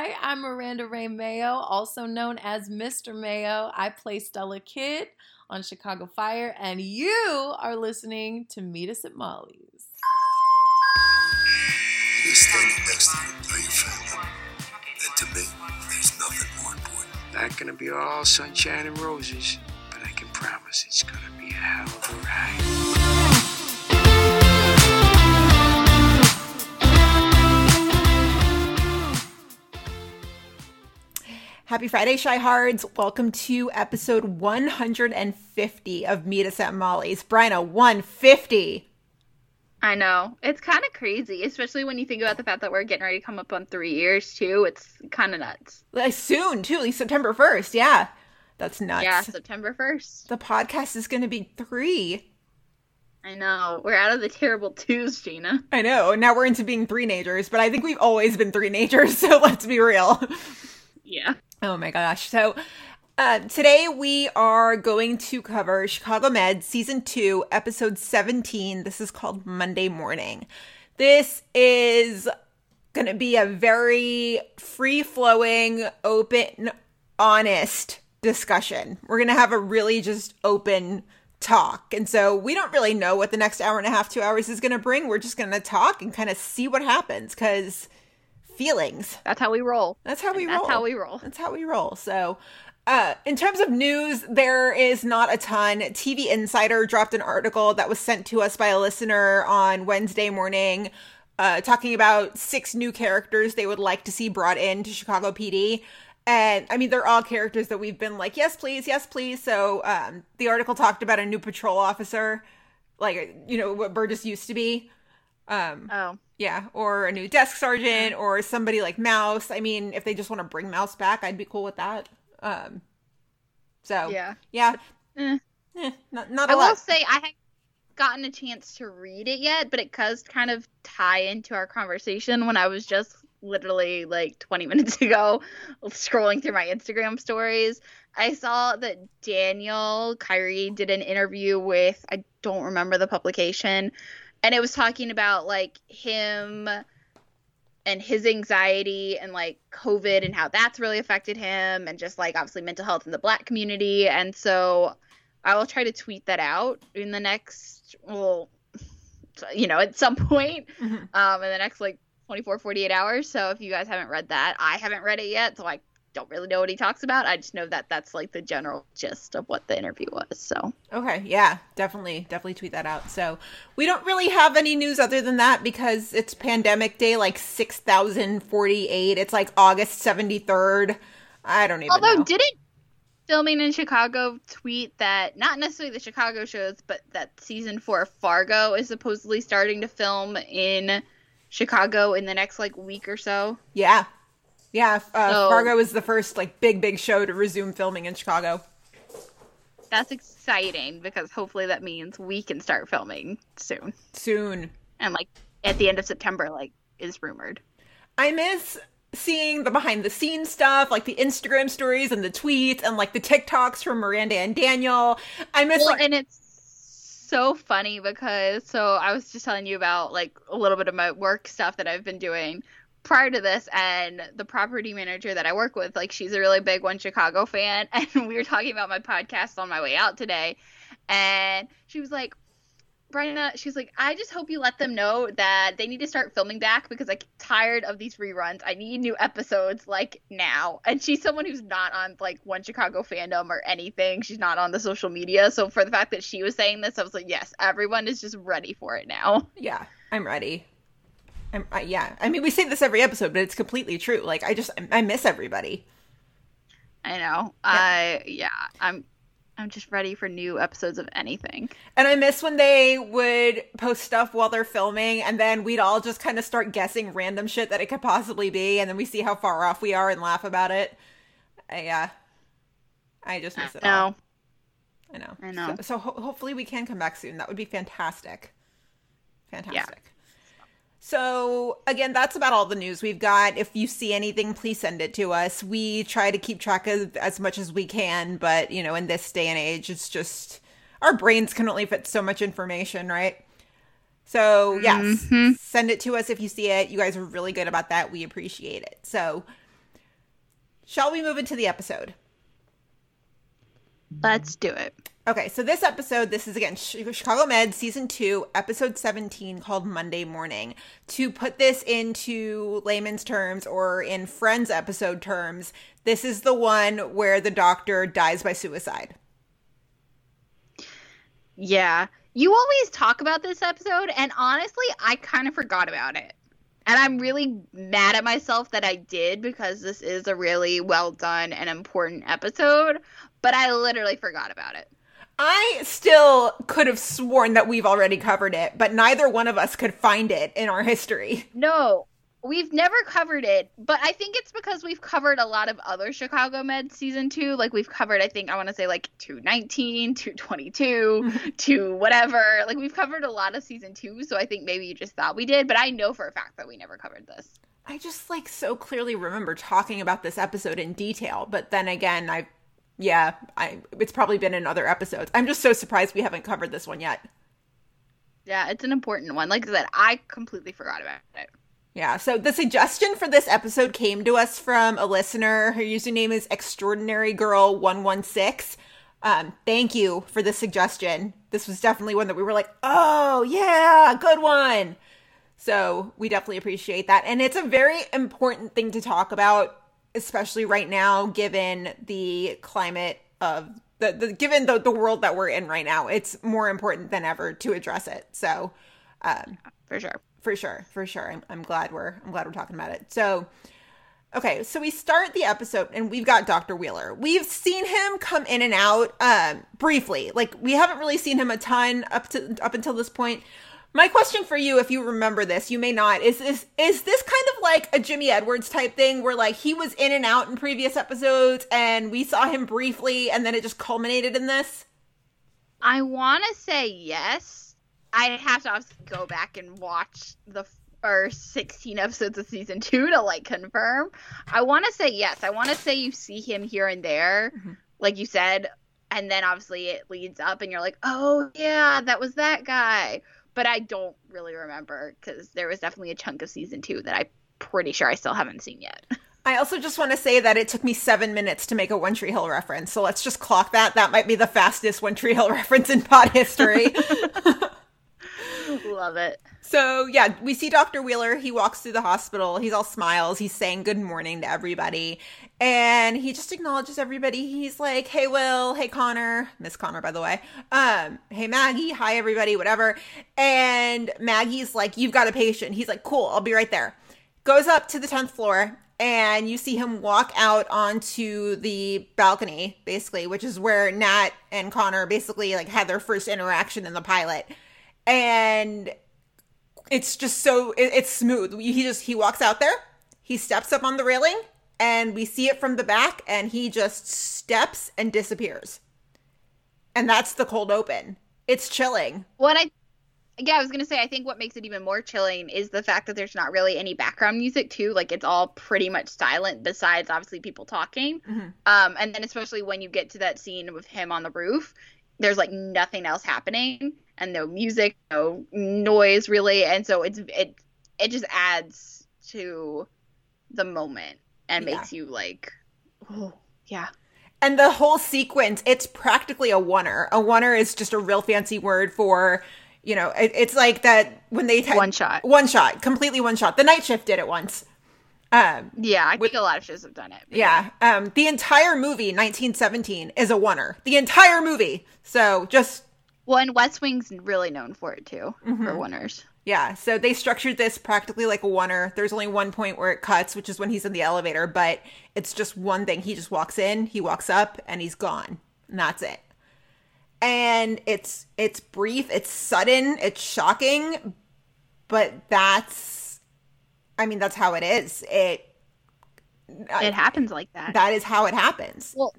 Hi, I'm Miranda Rae Mayo, also known as Mr. Mayo. I play Stella Kidd on Chicago Fire, and you are listening to Meet Us at Molly's. Me standing next to you, are your family. And to me, there's nothing more important. Not gonna be all sunshine and roses, but I can promise it's gonna be a hell of a ride. Happy Friday, Chi-Hards. Welcome to episode 150 of Meet Us at Molly's. Bryna, 150. I know. It's kind of crazy, especially when you think about the fact that we're getting ready to come up on three years, too. It's kind of nuts. Like soon, too, like September 1st. Yeah. That's nuts. Yeah, September 1st. The podcast is going to be three. I know. We're out of the terrible twos, Gina. I know. Now we're into being three nagers, but I think we've always been three nagers, so let's be real. Yeah. Oh my gosh. So uh, today we are going to cover Chicago Med season 2, episode 17. This is called Monday Morning. This is going to be a very free flowing, open, honest discussion. We're going to have a really just open talk. And so we don't really know what the next hour and a half, two hours is going to bring. We're just going to talk and kind of see what happens because feelings. That's how we roll. That's how we That's roll. how we roll. That's how we roll. So, uh, in terms of news, there is not a ton. TV Insider dropped an article that was sent to us by a listener on Wednesday morning, uh, talking about six new characters they would like to see brought in to Chicago PD. And I mean, they're all characters that we've been like, yes, please, yes, please. So, um, the article talked about a new patrol officer, like, you know, what Burgess used to be. Um, Oh. yeah, or a new desk sergeant or somebody like Mouse. I mean, if they just want to bring Mouse back, I'd be cool with that. Um so Yeah. yeah. Eh. Eh, not not I will say I haven't gotten a chance to read it yet, but it does kind of tie into our conversation when I was just literally like 20 minutes ago scrolling through my Instagram stories. I saw that Daniel Kyrie did an interview with, I don't remember the publication, and it was talking about like him and his anxiety and like COVID and how that's really affected him, and just like obviously mental health in the black community. And so I will try to tweet that out in the next, well, you know, at some point Mhm. um, in the next like 24, 48 hours. So if you guys haven't read that, I haven't read it yet, so I don't really know what he talks about. I just know that that's like the general gist of what the interview was. So Okay, yeah, definitely, definitely tweet that out. So we don't really have any news other than that because it's pandemic day, like six thousand forty-eight. It's like August seventy-third. I don't even although know. didn't filming in Chicago tweet that not necessarily the Chicago shows, but that season four of Fargo is supposedly starting to film in Chicago in the next like week or so. yeah, yeah. Uh, So- Fargo is the first like big, big show to resume filming in Chicago. That's exciting because hopefully that means we can start filming soon. Soon. And like at the end of September, like is rumored. I miss seeing the behind the scenes stuff, like the Instagram stories and the tweets and like the TikToks from Miranda and Daniel. I miss Well, like and it's so funny because so I was just telling you about like a little bit of my work stuff that I've been doing prior to this and the property manager that I work with like she's a really big one Chicago fan and we were talking about my podcast on my way out today and she was like Brenna, she's like, I just hope you let them know that they need to start filming back because I'm tired of these reruns. I need new episodes like now. And she's someone who's not on like One Chicago fandom or anything. She's not on the social media. So for the fact that she was saying this, I was like, yes, everyone is just ready for it now. yeah, I'm ready. I'm I, yeah. I mean, we say this every episode, but it's completely true. Like I just I miss everybody. I know. I yeah, I'm I'm just ready for new episodes of anything. And I miss when they would post stuff while they're filming, and then we'd all just kind of start guessing random shit that it could possibly be, and then we see how far off we are and laugh about it. I, uh, I just miss it all. No. I know. I know. So, so ho- hopefully we can come back soon. That would be fantastic. Fantastic. So again, that's about all the news we've got. If you see anything, please send it to us. We try to keep track of as much as we can, but you know, in this day and age, it's just our brains can only fit so much information, right? So yes, Mhm. send it to us if you see it. You guys are really good about that. We appreciate it. So shall we move into the episode? Let's do it. Okay, so this episode, this is again Chicago Med season two, episode 17, called Monday Morning. To put this into layman's terms or in Friends episode terms, this is the one where the doctor dies by suicide. Yeah. You always talk about this episode, and honestly, I kind of forgot about it. And I'm really mad at myself that I did because this is a really well done and important episode, but I literally forgot about it. I still could have sworn that we've already covered it, but neither one of us could find it in our history. No, we've never covered it, but I think it's because we've covered a lot of other Chicago Med season two. Like we've covered, I think I want to say like 219, 222, to whatever. Like we've covered a lot of season two, so I think maybe you just thought we did, but I know for a fact that we never covered this. I just like so clearly remember talking about this episode in detail, but then again, I yeah, I it's probably been in other episodes. I'm just so surprised we haven't covered this one yet. Yeah, it's an important one. Like I said, I completely forgot about it. Yeah, so the suggestion for this episode came to us from a listener. Her username is Extraordinary Girl 116. Um, thank you for the suggestion. This was definitely one that we were like, oh, yeah, good one. So we definitely appreciate that. And it's a very important thing to talk about, especially right now, given the climate of the, the given the, the world that we're in right now. It's more important than ever to address it. So, um, For sure. for sure for sure I'm, I'm glad we're i'm glad we're talking about it so okay so we start the episode and we've got dr wheeler we've seen him come in and out um briefly like we haven't really seen him a ton up to up until this point my question for you if you remember this you may not is this is this kind of like a jimmy edwards type thing where like he was in and out in previous episodes and we saw him briefly and then it just culminated in this I want to say yes. I have to obviously go back and watch the first 16 episodes of season two to like confirm. I want to say yes. I want to say you see him here and there, Mhm. like you said, and then obviously it leads up and you're like, oh yeah, that was that guy. But I don't really remember because there was definitely a chunk of season two that I'm pretty sure I still haven't seen yet. I also just want to say that it took me seven minutes to make a One Tree Hill reference, so let's just clock that. That might be the fastest One Tree Hill reference in pod history. Love it. so yeah, we see Dr. Wheeler. He walks through the hospital. He's all smiles. He's saying good morning to everybody, and he just acknowledges everybody. He's like, "Hey, Will. Hey, Connor. Miss Connor, by the way. Um, hey, Maggie. Hi, everybody. Whatever." And Maggie's like, "You've got a patient." He's like, "Cool. I'll be right there." Goes up to the tenth floor and you see him walk out onto the balcony basically which is where nat and connor basically like had their first interaction in the pilot and it's just so it, it's smooth he just he walks out there he steps up on the railing and we see it from the back and he just steps and disappears and that's the cold open it's chilling What I yeah, I was gonna say I think what makes it even more chilling is the fact that there's not really any background music too. Like it's all pretty much silent besides obviously people talking. Mhm. Um, and then especially when you get to that scene with him on the roof, there's like nothing else happening and no music, no noise really, and so it's it it just adds to the moment and Yeah. makes you like, oh yeah, And the whole sequence, it's practically a oneer. A oneer is just a real fancy word for, you know, it, it's like that when they t- one shot. one shot, completely one shot. The night shift did it once. Um, Yeah, I With- think a lot of shows have done it. but yeah. Um, the entire movie, 1917, is a oneer. The entire movie. So just Well, and West Wing's really known for it too, Mm-hmm. for oneers. Yeah, so they structured this practically like a oneer. There's only one point where it cuts, which is when he's in the elevator, but it's just one thing. He just walks in, he walks up, and he's gone. And that's it. And it's it's brief, it's sudden, it's shocking, but that's I mean, that's how it is. It It happens like that. that is how it happens. Well,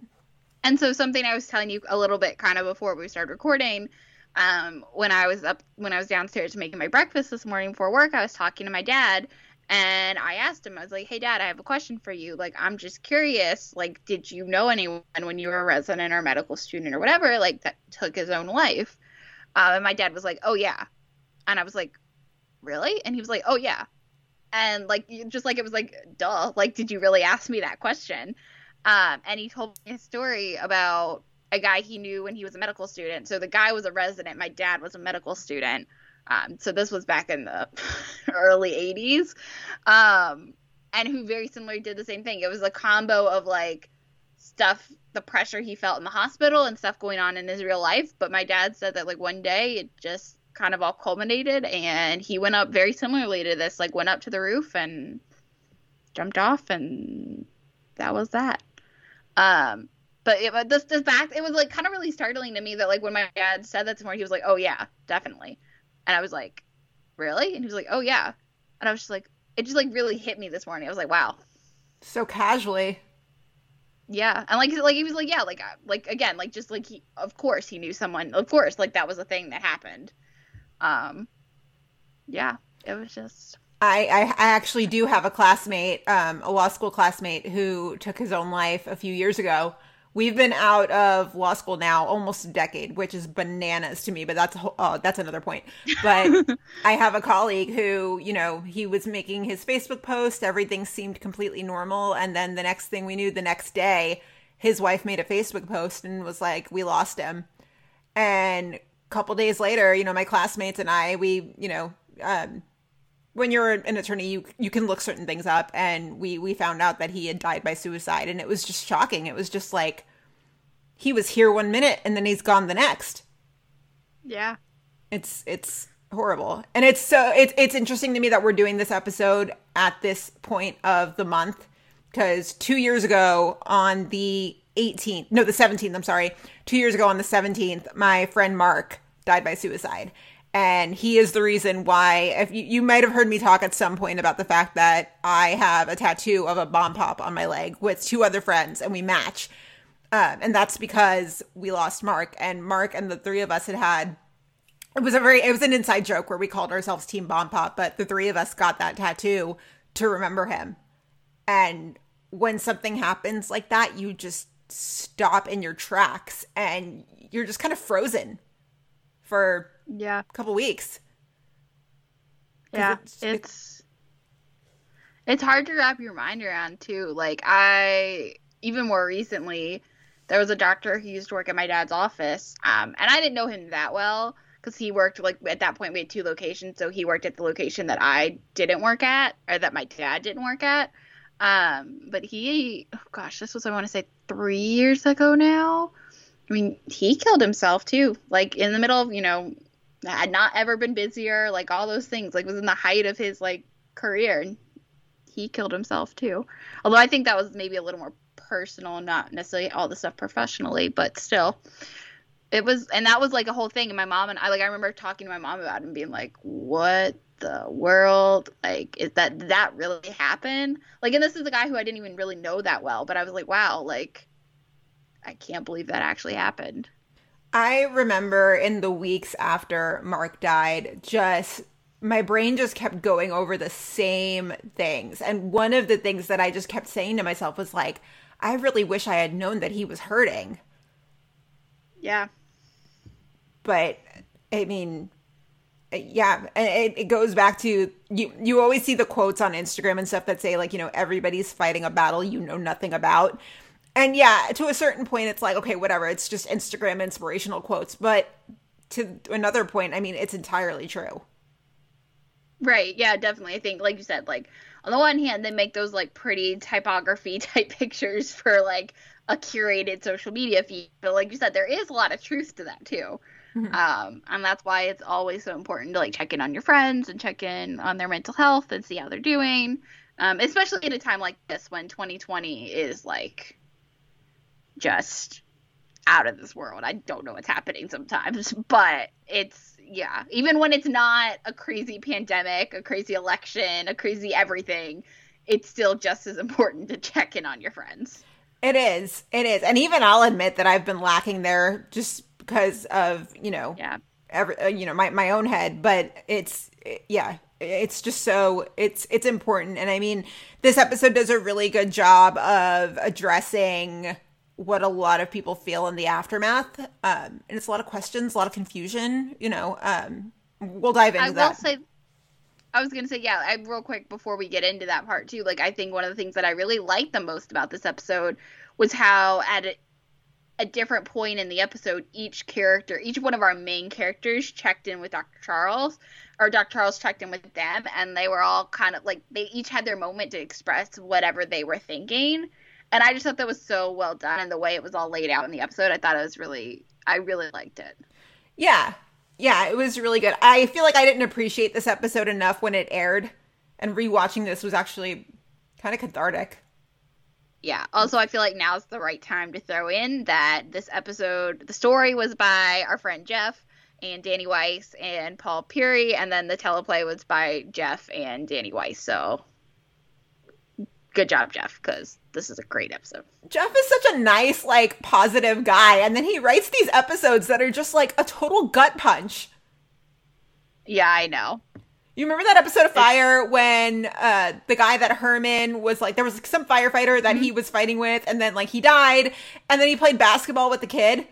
and so something I was telling you a little bit kind of before we started recording, um, when I was up, when I was downstairs making my breakfast this morning for work, I was talking to my dad, and I asked him, I was like, "Hey, Dad, I have a question for you. Like, I'm just curious. Like, did you know anyone when you were a resident or medical student or whatever, like that took his own life?" Um, and my dad was like, "Oh yeah," and I was like, "Really?" And he was like, "Oh yeah." And like, just like it was like, duh. Like, did you really ask me that question? Um, and he told me a story about a guy he knew when he was a medical student. So the guy was a resident. My dad was a medical student. Um, so this was back in the early 80s. Um, and who very similarly did the same thing. It was a combo of like stuff, the pressure he felt in the hospital and stuff going on in his real life. But my dad said that like one day it just kind of all culminated and he went up very similarly to this, like went up to the roof and jumped off and that was that. Um, but it, but this this fact it was like kind of really startling to me that like when my dad said that to me, he was like, "Oh yeah, definitely," and I was like, "Really?" And he was like, "Oh yeah," and I was just like, it just like really hit me this morning. I was like, "Wow." So casually. Yeah, and like like he was like yeah like uh, like again like just like he of course he knew someone of course like that was a thing that happened, um, yeah it was just I, I, I actually do have a classmate, um, a law school classmate who took his own life a few years ago. We've been out of law school now almost a decade, which is bananas to me. But that's whole, oh, that's another point. But I have a colleague who, you know, he was making his Facebook post. Everything seemed completely normal, and then the next thing we knew, the next day, his wife made a Facebook post and was like, "We lost him." And a couple days later, you know, my classmates and I, we, you know, um, when you're an attorney you you can look certain things up and we we found out that he had died by suicide and it was just shocking. It was just like he was here one minute and then he's gone the next. Yeah. It's it's horrible. And it's so it's it's interesting to me that we're doing this episode at this point of the month because two years ago on the 18th no the 17th i'm sorry. Two years ago on the 17th my friend mark died by suicide and he is the reason why if you, you might have heard me talk at some point about the fact that i have a tattoo of a bomb pop on my leg with two other friends and we match. Um, and that's because we lost mark and mark and the three of us had had it was a very it was an inside joke where we called ourselves team bomb pop but the three of us got that tattoo to remember him. And when something happens like that you just stop in your tracks and you're just kind of frozen for yeah. A couple weeks. Yeah it's- it's it's hard to wrap your mind around too. Like i even more recently there was a doctor who used to work at my dad's office um, and i didn't know him that well because he worked like at that point we had two locations so he worked at the location that i didn't work at or that my dad didn't work at. Um, but he oh gosh this was i want to say three years ago now. I mean he killed himself too like in the middle of you know had not ever been busier, like all those things, like was in the height of his like career and he killed himself too. Although I think that was maybe a little more personal, not necessarily all the stuff professionally, but still. It was and that was like a whole thing and my mom and I like I remember talking to my mom about it and being like, What the world? Like, is that that really happen? Like and this is a guy who I didn't even really know that well, but I was like, Wow, like I can't believe that actually happened. I remember in the weeks after Mark died, just my brain just kept going over the same things. And one of the things that I just kept saying to myself was like, I really wish I had known that he was hurting. Yeah. But I mean, yeah, it, it goes back to you. You always see the quotes on Instagram and stuff that say like, you know, everybody's fighting a battle you know nothing about. And yeah, to a certain point, it's like, okay, whatever. It's just Instagram inspirational quotes. But to another point, I mean, it's entirely true. Right. Yeah, definitely. I think, like you said, like on the one hand, they make those like pretty typography type pictures for like a curated social media feed. But like you said, there is a lot of truth to that too. Um, and that's why it's always so important to like check in on your friends and check in on their mental health and see how they're doing. Um, especially at a time like this when 2020 is like just out of this world. I don't know what's happening sometimes, but it's yeah, even when it's not a crazy pandemic, a crazy election, a crazy everything, it's still just as important to check in on your friends. It is. It is. And even I'll admit that I've been lacking there just because of, you know, Yeah. every, uh, you know, my, my own head, but it's, yeah, it's just so it's it's important and i mean this episode does a really good job of addressing what a lot of people feel in the aftermath um and it's a lot of questions a lot of confusion you know um we'll dive into I will that say I was gonna say, yeah, I, real quick before we get into that part too. Like, I think one of the things that I really liked the most about this episode was how at a, a different point in the episode, each character, each one of our main characters, checked in with Dr. Charles, or Dr. Charles checked in with them, and they were all kind of like they each had their moment to express whatever they were thinking. And I just thought that was so well done, and the way it was all laid out in the episode, I thought it was really, I really liked it. Yeah. Yeah, it was really good. I feel like I didn't appreciate this episode enough when it aired, and rewatching this was actually kind of cathartic. Yeah. Also, I feel like now's the right time to throw in that this episode, the story was by our friend Jeff and Danny Weiss and Paul Puri, and then the teleplay was by Jeff and Danny Weiss. So good job, Jeff, because this is a great episode. Jeff is such a nice, like, positive guy, and then he writes these episodes that are just like a total gut punch. Yeah, I know. You remember that episode of Fire when uh, the guy that Herman was like, there was like, some firefighter that he was fighting with, and then like he died, and then he played basketball with the kid.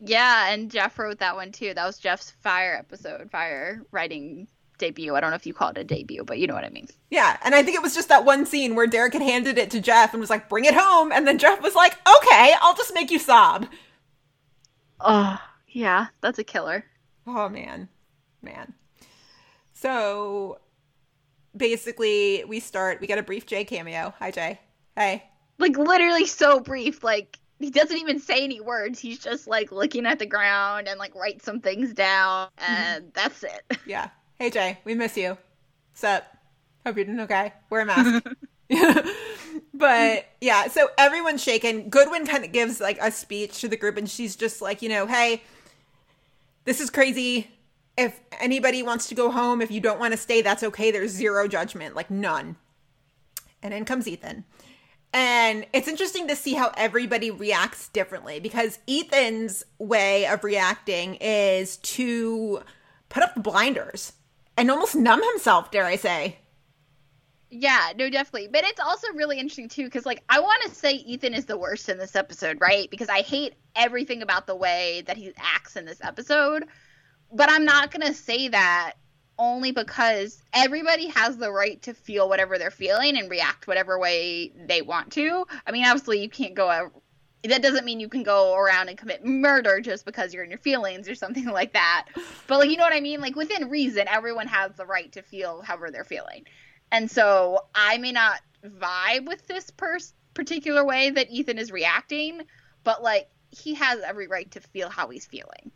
Yeah, and Jeff wrote that one too. That was Jeff's Fire episode, Fire writing debut. I don't know if you call it a debut, but you know what I mean. Yeah, and I think it was just that one scene where Derek had handed it to Jeff and was like, "Bring it home," and then Jeff was like, "Okay, I'll just make you sob." Oh, yeah, that's a killer. Oh man, man. So basically, we start. We get a brief Jay cameo. Hi, Jay. Hey. Like literally so brief. Like he doesn't even say any words. He's just like looking at the ground and like write some things down, mm-hmm. and that's it. Yeah. Hey, Jay. We miss you. Sup? Hope you're doing okay. Wear a mask. but yeah, so everyone's shaken. Goodwin kind of gives like a speech to the group, and she's just like, you know, hey, this is crazy. If anybody wants to go home, if you don't want to stay, that's okay. There's zero judgment, like none. And in comes Ethan. And it's interesting to see how everybody reacts differently because Ethan's way of reacting is to put up the blinders and almost numb himself, dare I say. Yeah, no, definitely. But it's also really interesting too, because like I want to say Ethan is the worst in this episode, right? Because I hate everything about the way that he acts in this episode. But I'm not gonna say that only because everybody has the right to feel whatever they're feeling and react whatever way they want to. I mean, obviously you can't go that doesn't mean you can go around and commit murder just because you're in your feelings or something like that. But like you know what I mean? Like within reason, everyone has the right to feel however they're feeling. And so I may not vibe with this pers- particular way that Ethan is reacting, but like he has every right to feel how he's feeling.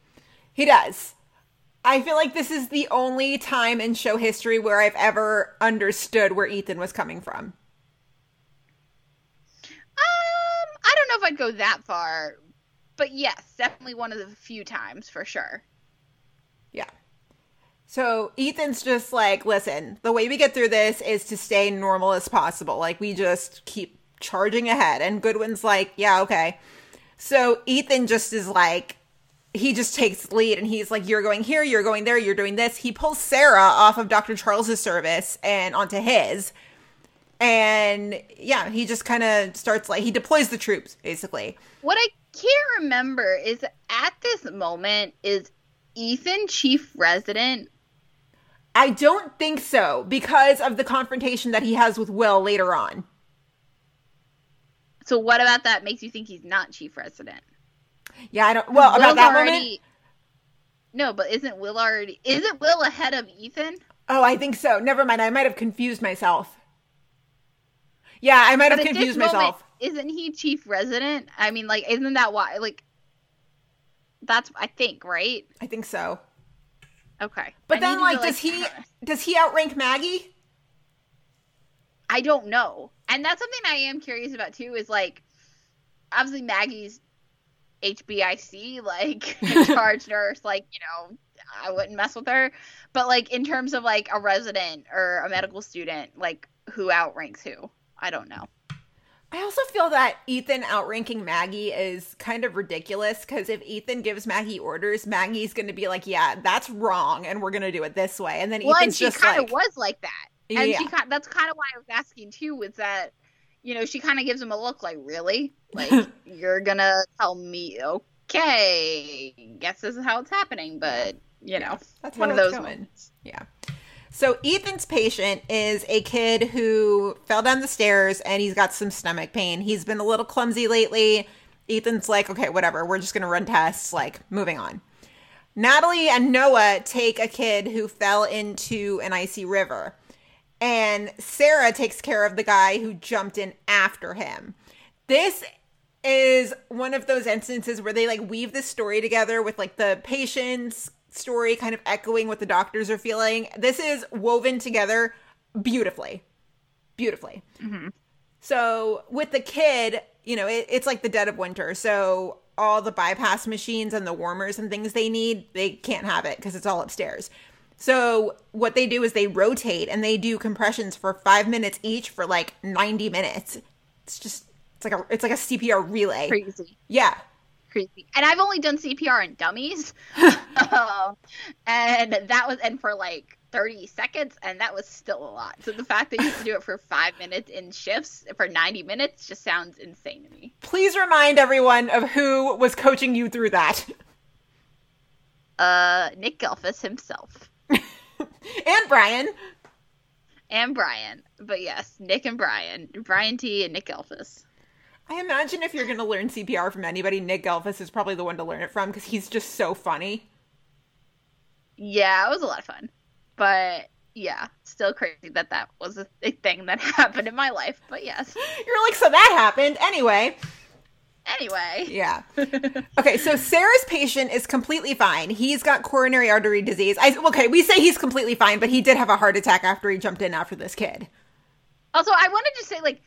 He does. I feel like this is the only time in show history where I've ever understood where Ethan was coming from. Um, I don't know if I'd go that far, but yes, definitely one of the few times for sure. Yeah. So Ethan's just like, listen, the way we get through this is to stay normal as possible. Like we just keep charging ahead. And Goodwin's like, yeah, okay. So Ethan just is like, he just takes lead and he's like, you're going here, you're going there, you're doing this. He pulls Sarah off of Dr. Charles's service and onto his. And yeah, he just kind of starts like, he deploys the troops basically. What I can't remember is at this moment, is Ethan chief resident? I don't think so because of the confrontation that he has with Will later on. So what about that makes you think he's not chief resident? Yeah, I don't. Well, about that already, moment. No, but isn't Will already? Isn't Will ahead of Ethan? Oh, I think so. Never mind. I might have confused myself. Yeah, I might have But at this confused moment, myself. isn't he chief resident? I mean, like, isn't that why? Like, that's I think right. I think so. Okay, But I then, need to like, does he does he outrank Maggie? I don't know, and that's something I am curious about too. Is like, obviously Maggie's HBIC, like charge nurse, like you know, I wouldn't mess with her. But like in terms of like a resident or a medical student, like who outranks who? I don't know. I also feel that Ethan outranking Maggie is kind of ridiculous because if Ethan gives Maggie orders, Maggie's going to be like, "Yeah, that's wrong, and we're going to do it this way." And then Well, and she just kind like, of was like that, and Yeah. she kind that's kind of why I was asking too. Was that you know she kind of gives him a look like really like you're gonna tell me okay guess this is how it's happening but you know That's one of those going. moments Yeah. So Ethan's patient is a kid who fell down the stairs and he's got some stomach pain. He's been a little clumsy lately. Ethan's like, okay, whatever. We're just going to run tests, like, moving on. Natalie and Noah take a kid who fell into an icy river. And Sarah takes care of the guy who jumped in after him. This is one of those instances where they like weave this story together with like the patient's story kind of echoing what the doctors are feeling. This is woven together beautifully. Beautifully. Mm-hmm. So with the kid, you know, it, it's like the dead of winter. So all the bypass machines and the warmers and things they need, they can't have it because it's all upstairs. So what they do is they rotate and they do compressions for five minutes each for like 90 minutes. It's just it's like a it's like a CPR relay. Crazy. Yeah. Crazy. And I've only done CPR in dummies. um, and that was and for like 30 seconds and that was still a lot. So the fact that you can do it for 5 minutes in shifts for 90 minutes just sounds insane to me. Please remind everyone of who was coaching you through that. Uh Nick Gehlfuss himself and Brian. and Brian. But yes, Nick and Brian. Brian Tee and Nick Gehlfuss. I imagine if you're going to learn CPR from anybody, Nick Gehlfuss is probably the one to learn it from because he's just so funny. Yeah, it was a lot of fun. But yeah, still crazy that that was a, thing that happened in my life. But yes. You're like, so that happened. Anyway, Anyway. yeah. Okay, so Sarah's patient is completely fine. He's got coronary artery disease. I okay, we say he's completely fine, but he did have a heart attack after he jumped in after this kid. Also, I wanted to say, like,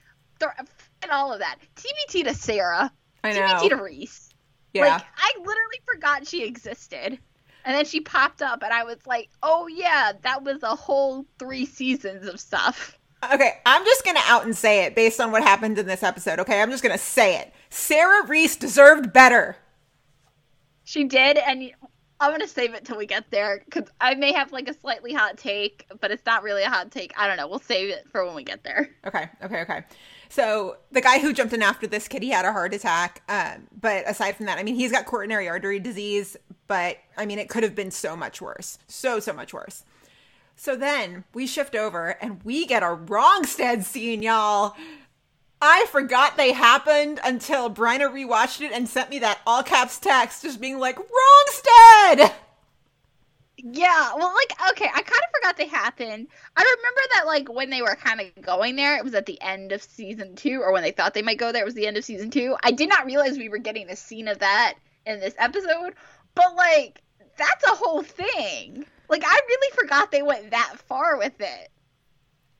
and all of that. TBT to Sarah. I know. TBT to Reese. Yeah. Like, I literally forgot she existed. And then she popped up, and I was like, oh, yeah, that was a whole three seasons of stuff. Okay, I'm just going to out and say it based on what happened in this episode. Okay, I'm just going to say it. Sarah Reese deserved better. She did, and I'm going to save it till we get there because I may have, like, a slightly hot take, but it's not really a hot take. I don't know. We'll save it for when we get there. Okay, okay, okay. So the guy who jumped in after this kid, he had a heart attack. Um, but aside from that, I mean, he's got coronary artery disease. But I mean, it could have been so much worse, so so much worse. So then we shift over and we get a Wrongstead scene, y'all. I forgot they happened until Bryna rewatched it and sent me that all caps text, just being like, "Wrongstead." Yeah, well, like, okay, I kind of forgot they happened. I remember that, like, when they were kind of going there, it was at the end of season two, or when they thought they might go there, it was the end of season two. I did not realize we were getting a scene of that in this episode, but, like, that's a whole thing. Like, I really forgot they went that far with it.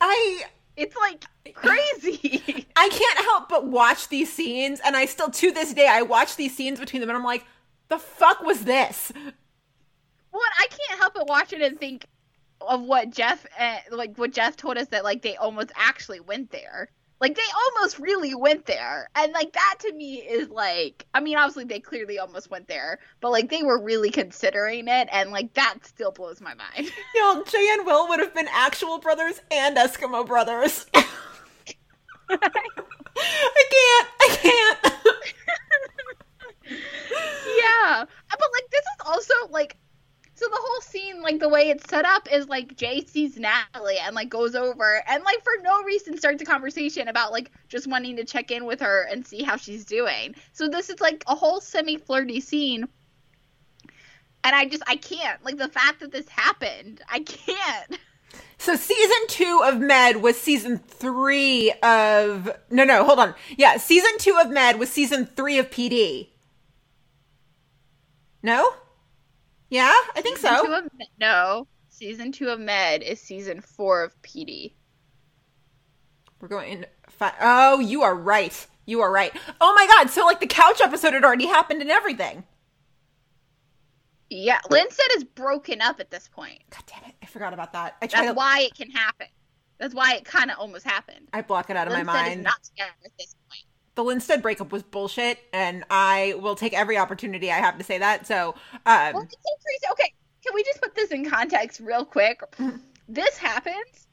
I It's, like, crazy. I can't help but watch these scenes, and I still to this day I watch these scenes between them, and I'm like, the fuck was this? Well, I can't help but watch it and think of what Jeff, uh, like what Jeff told us that like they almost actually went there. Like they almost really went there, and like that to me is like, I mean, obviously they clearly almost went there, but like they were really considering it, and like that still blows my mind. Yo, Jay and Will would have been actual brothers and Eskimo brothers. I can't. I can't. yeah, but like this is also like so the whole scene like the way it's set up is like jay sees natalie and like goes over and like for no reason starts a conversation about like just wanting to check in with her and see how she's doing. So this is like a whole semi flirty scene. And i just i can't. Like the fact that this happened i can't. So season two of Med was season three of no no hold on. Yeah season two of Med was season three of PD. No, yeah I think Season two so. of, no season two of med is season four of pd We're going in. Fi- oh, you are right. You are right. Oh my god! So like the couch episode had already happened and everything. yeah linstead is broken up at this point God damn it! I forgot about that. I That's to. why it can happen. That's why it kind of almost happened. I block it out of my mind. not together at this. The Linstead breakup was bullshit, and I will take every opportunity I have to say that. So, um, Well. Okay, can we just put this in context real quick? This happens.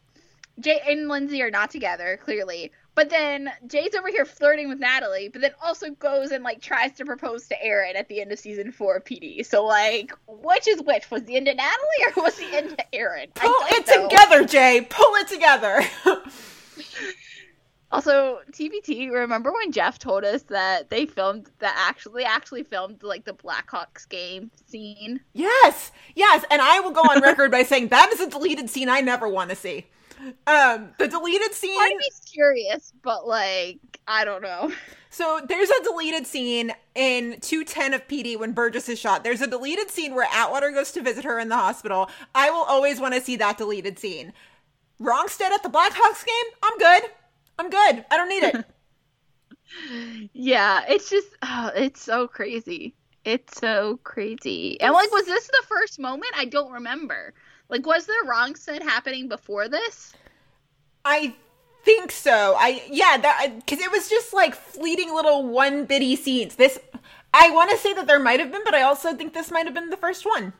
Jay and Lindsay are not together, clearly. But then Jay's over here flirting with Natalie, but then also goes and like tries to propose to Aaron at the end of season four of PD. So like, which is which? Was the end into Natalie or was the end into Aaron? Pull it know. together, Jay. Pull it together. Also, TBT. Remember when Jeff told us that they filmed that actually actually filmed like the Blackhawks game scene? yes, yes. And I will go on record by saying that is a deleted scene I never want to see. Um, the deleted scene. Of me's curious, but like I don't know. So there's a deleted scene in 210 of PD when Burgess is shot. There's a deleted scene where Atwater goes to visit her in the hospital. I will always want to see that deleted scene. Wrongstead at the Blackhawks game? I'm good. I'm good. I don't need it. Yeah, it's just oh, it's so crazy. It's so crazy. And like, was this the first moment? I don't remember. Like, was there Wrongstead happening before this? I think so. I yeah, that because it was just like fleeting little one bitty scenes. This I want to say that there might have been, but I also think this might have been the first one.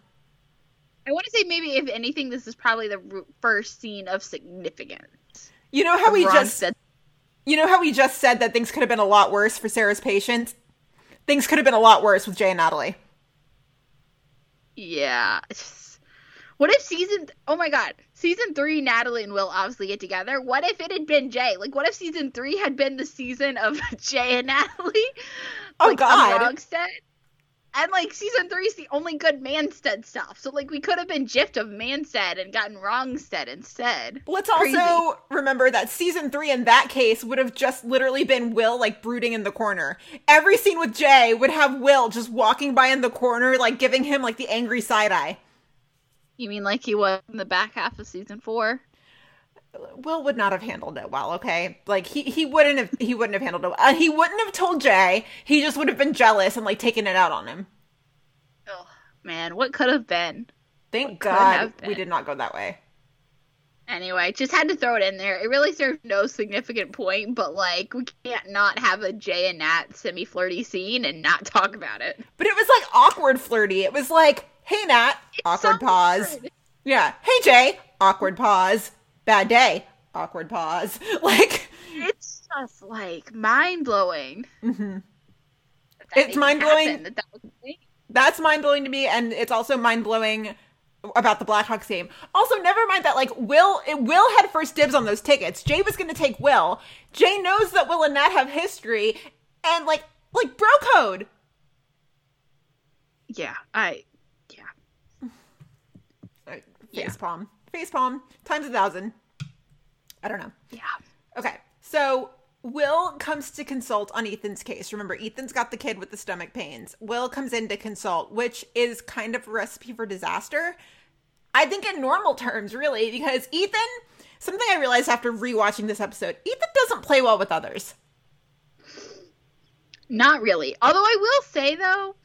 I want to say maybe if anything, this is probably the first scene of significance. You know how we Wrong just said- you know how we just said that things could have been a lot worse for Sarah's patient. Things could have been a lot worse with Jay and Natalie. Yeah. What if season? Oh my god, season three, Natalie and Will obviously get together. What if it had been Jay? Like, what if season three had been the season of Jay and Natalie? Oh, like, God. On Wrongstead? And like season three is the only good Manstead stuff. So like we could have been gypped of Manstead and gotten Wrongstead instead. Let's Crazy. also remember that season three in that case would have just literally been Will like brooding in the corner. Every scene with Jay would have Will just walking by in the corner, like giving him like the angry side eye. You mean like he was in the back half of season four? Will would not have handled it well, okay? Like he he wouldn't have he wouldn't have handled it. Uh, he wouldn't have told Jay. He just would have been jealous and like taken it out on him. Oh man, what could have been? Thank could God have we did not go that way. Anyway, just had to throw it in there. It really served no significant point, but like we can't not have a Jay and Nat semi flirty scene and not talk about it. But it was like awkward flirty. It was like, "Hey Nat," awkward so pause. weird. Yeah. "Hey Jay," awkward pause. Bad day, awkward pause. Like It's just like mind blowing. mm-hmm. It's mind-blowing. That that was a thing. that's mind blowing to me, and it's also mind blowing about the Blackhawks game. Also, never mind that like Will it, Will had first dibs on those tickets. Jay was going to take Will. Jay knows that Will and Nat have history, and like like bro code. Yeah, I. Yeah. Face Yeah. palm, face palm times a thousand. I don't know. Yeah. Okay, so Will comes to consult on Ethan's case. Remember, Ethan's got the kid with the stomach pains. Will comes in to consult, which is kind of a recipe for disaster. I think in normal terms, really, because Ethan, something I realized after rewatching this episode, Ethan doesn't play well with others. Not really. Although I will say though,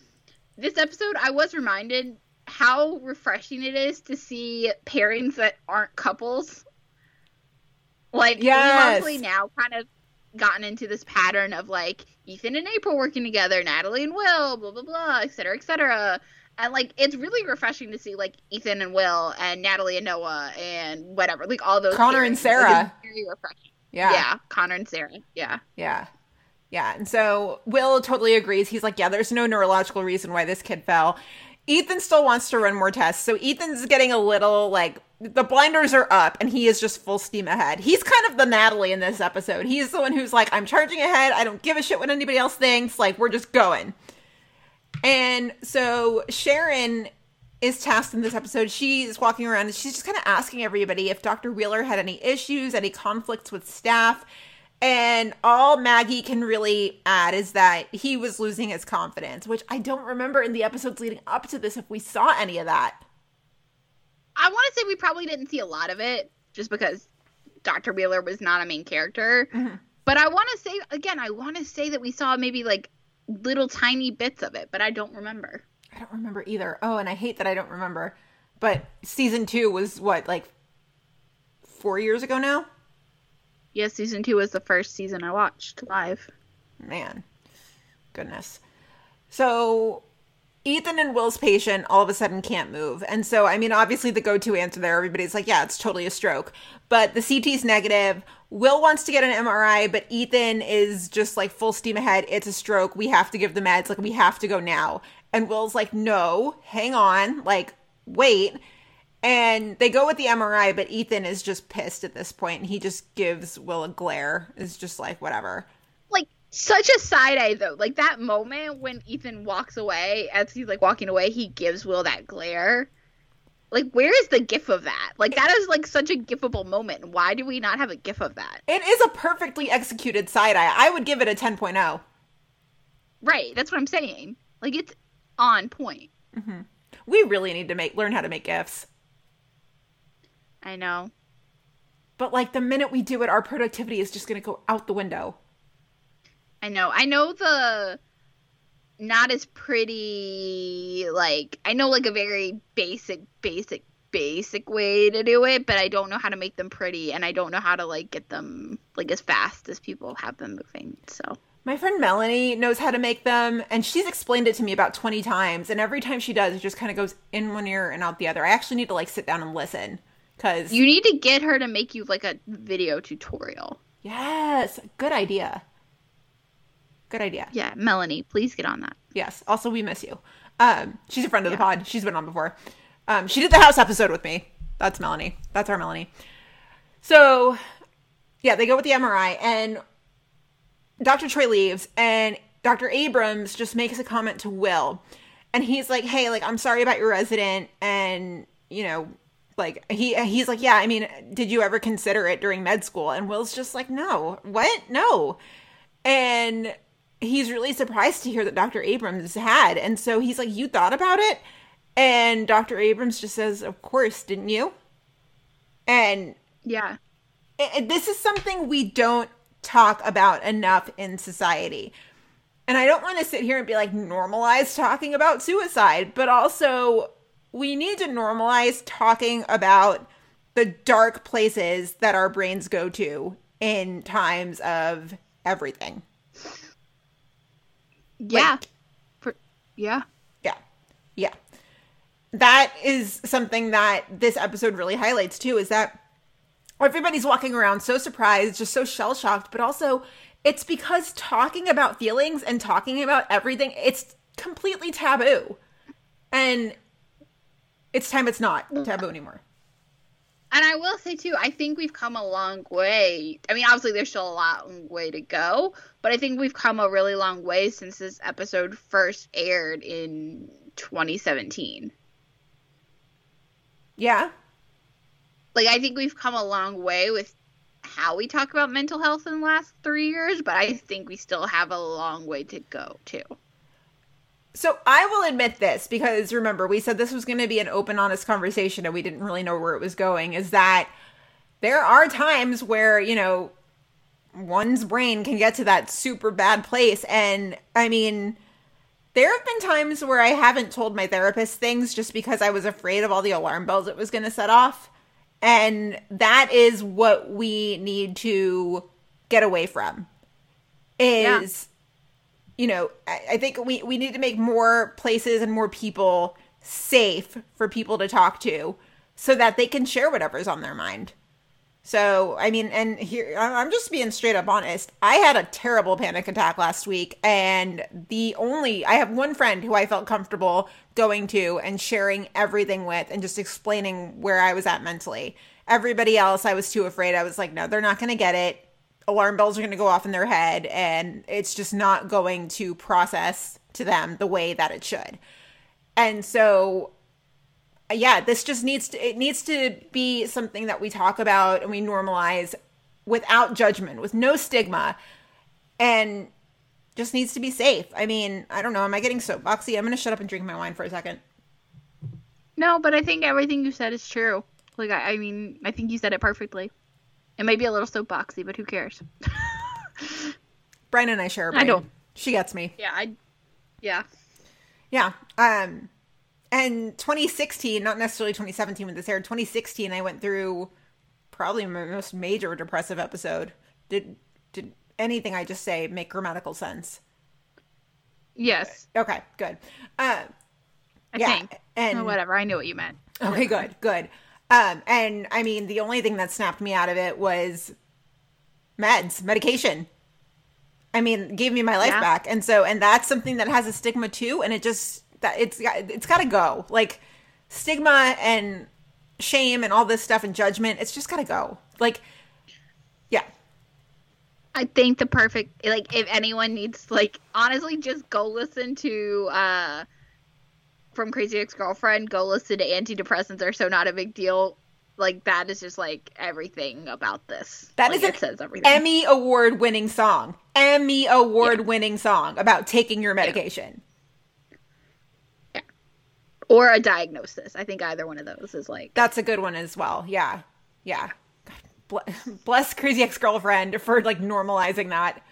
this episode I was reminded how refreshing it is to see pairings that aren't couples. Like Yes. we've obviously now kind of gotten into this pattern of like Ethan and April working together, Natalie and Will, blah blah blah, et cetera, et cetera. And like it's really refreshing to see like Ethan and Will and Natalie and Noah and whatever, like all those Connor and pairings. Like, Sarah. it's very refreshing. Yeah. yeah, Connor and Sarah. Yeah. Yeah. Yeah. And so Will totally agrees. He's like, yeah, there's no neurological reason why this kid fell. Ethan still wants to run more tests. So Ethan's getting a little like the blinders are up and he is just full steam ahead. He's kind of the Natalie in this episode. He's the one who's like, I'm charging ahead. I don't give a shit what anybody else thinks. Like, we're just going. And so Sharon is tasked in this episode. She's walking around and she's just kind of asking everybody if Dr. Wheeler had any issues, any conflicts with staff. And all Maggie can really add is that he was losing his confidence, which I don't remember in the episodes leading up to this if we saw any of that. I want to say we probably didn't see a lot of it just because Dr. Wheeler was not a main character. Mhm. But I want to say, again, I want to say that we saw maybe like little tiny bits of it, but I don't remember. I don't remember either. Oh, and I hate that I don't remember. But season two was what, like four years ago now? Yeah, season two was the first season I watched live. Man, goodness. So Ethan and Will's patient all of a sudden can't move. And so, I mean, obviously, the go to answer there, everybody's like, yeah, it's totally a stroke. But the CT's negative. Will wants to get an MRI, but Ethan is just like full steam ahead. It's a stroke. We have to give the meds. Like, we have to go now. And Will's like, no, hang on. Like, wait. And they go with the MRI, but Ethan is just pissed at this point, and he just gives Will a glare. Is just like, whatever. Like such a side eye though. Like that moment when Ethan walks away, as he's like walking away, he gives Will that glare. Like, where is the gif of that? Like, that is like such a gifable moment. Why do we not have a gif of that? It is a perfectly executed side eye. I would give it a oh. 10.0. Right, that's what I'm saying. Like, it's on point. Mm-hmm. We really need to make learn how to make gifs. I know. But like the minute we do it, our productivity is just going to go out the window. I know. I know the not as pretty like I know like a very basic basic basic way to do it, but I don't know how to make them pretty and I don't know how to like get them like as fast as people have them moving. So, My friend Melanie knows how to make them, and she's explained it to me about 20 times. And every time she does, it just kind of goes in one ear and out the other. I actually need to like sit down and listen. Because, you need to get her to make you like a video tutorial. yes, good idea. Good idea. Yeah, Melanie, please get on that. Yes. Also, we miss you. Um, she's a friend of the pod. She's been on before. Um, she did the house episode with me. That's Melanie. That's our Melanie. So, yeah, they go with the MRI, and Dr. Troy leaves, and Dr. Abrams just makes a comment to Will, and he's like, "Hey, like, I'm sorry about your resident, and you know." Like he he's like, yeah, I mean, did you ever consider it during med school? And Will's just like, no, what? No. And he's really surprised to hear that Dr. Abrams had. And so he's like, You thought about it? And Dr. Abrams just says, Of course, didn't you? And Yeah. it, this is something we don't talk about enough in society. And I don't want to sit here and be like, normalize talking about suicide, but also we need to normalize talking about the dark places that our brains go to in times of everything. Yeah. Like- yeah. Yeah. Yeah. That is something that this episode really highlights too is that everybody's walking around so surprised, just so shell shocked, but also it's because talking about feelings and talking about everything, it's completely taboo. And it's time it's not taboo anymore. And I will say too, I think we've come a long way. I mean, obviously there's still a long way to go, but I think we've come a really long way since this episode first aired in 2017. Yeah. Like I think we've come a long way with how we talk about mental health in the last 3 years, but I think we still have a long way to go too. So I will admit this because remember, we said this was going to be an open, honest conversation and we didn't really know where it was going. Is that there are times where, you know, one's brain can get to that super bad place. And I mean, there have been times where I haven't told my therapist things just because I was afraid of all the alarm bells it was going to set off. And that is what we need to get away from. Is you know, I, I think we, we need to make more places and more people safe for people to talk to so that they can share whatever's on their mind. So, I mean, and here, I'm just being straight up honest. I had a terrible panic attack last week, and the only, I have one friend who I felt comfortable going to and sharing everything with and just explaining where I was at mentally. Everybody else, I was too afraid. I was like, no, they're not going to get it alarm bells are going to go off in their head and it's just not going to process to them the way that it should. And so yeah, this just needs to it needs to be something that we talk about and we normalize without judgment, with no stigma and just needs to be safe. I mean, I don't know, am I getting soapboxy? I'm going to shut up and drink my wine for a second. No, but I think everything you said is true. Like I, I mean, I think you said it perfectly. It may be a little soapboxy, but who cares? Brian and I share a I brain. don't- She gets me. yeah, I yeah. Yeah. Um and 2016, not necessarily 2017 when this aired, 2016 I went through probably my most major depressive episode. Did did anything I just say make grammatical sense? Yes, Okay, good. Uh I yeah, think. and Or whatever. I knew what you meant. Okay, good, good. Um, and I mean, the only thing that snapped me out of it was meds, medication. I mean, gave me my life Yeah. back. And so and that's something that has a stigma too and it just that it's it's got to go. Like stigma and shame and all this stuff and judgment, it's just got to go. Like yeah. I think the perfect like if anyone needs like honestly just go listen to uh from Crazy Ex Girlfriend, go listen to Antidepressants Are So Not a Big Deal. Like that is just like everything about this. That like, is it says everything. Emmy award winning song. Emmy award winning song about taking your medication. or a diagnosis. I think either one of those is like That's a good one as well. Yeah. Yeah. God, Bless crazy ex girlfriend for like normalizing that.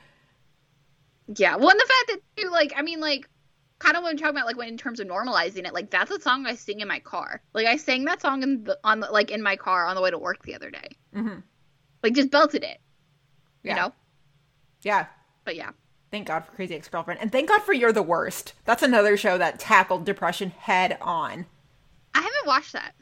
Yeah, well, and the fact that too, like, I mean, like, kind of what I'm talking about, like, when in terms of normalizing it, like, that's a song I sing in my car. Like, I sang that song in the on the like in my car on the way to work the other day. hmm Like, just belted it, you Yeah. know. Yeah. But yeah, Thank God for Crazy Ex Girlfriend. And thank God for You're the Worst. That's another show that tackled depression head on. I haven't watched that.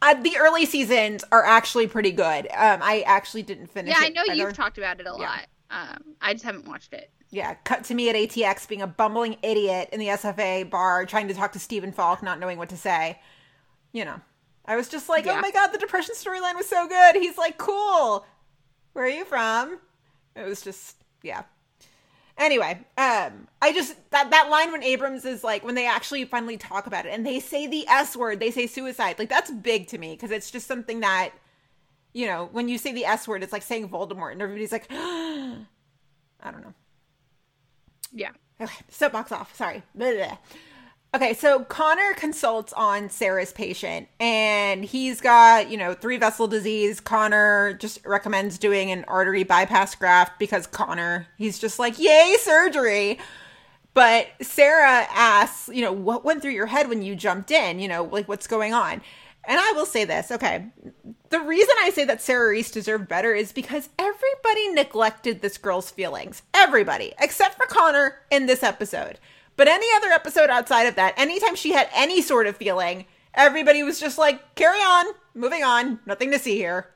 Uh, the early seasons are actually pretty good. Um, I actually didn't finish Yeah, it. I know either. you've talked about it a Yeah. lot. Um, I just haven't watched it. Yeah, cut to me at ATX being a bumbling idiot in the SFA bar trying to talk to Stephen Falk, not knowing what to say. You know, I was just like, oh my God, the depression storyline was so good. He's like, cool. Where are you from? It was just, yeah. Anyway, um, I just that that line when Abrams is like when they actually finally talk about it and they say the S word, they say suicide. Like that's big to me because it's just something that, you know, when you say the S word, it's like saying Voldemort, and everybody's like, I don't know. Yeah. Okay, soapbox off. Sorry. Blah, blah, blah. Okay, so Connor consults on Sarah's patient, and he's got, you know, three vessel disease. Connor just recommends doing an artery bypass graft because Connor, he's just like, yay, surgery. But Sarah asks, you know, what went through your head when you jumped in? You know, like what's going on? And I will say this, okay. The reason I say that Sarah Reese deserved better is because everybody neglected this girl's feelings. Everybody, except for Connor in this episode. But any other episode outside of that, anytime she had any sort of feeling, everybody was just like, carry on, moving on, nothing to see here.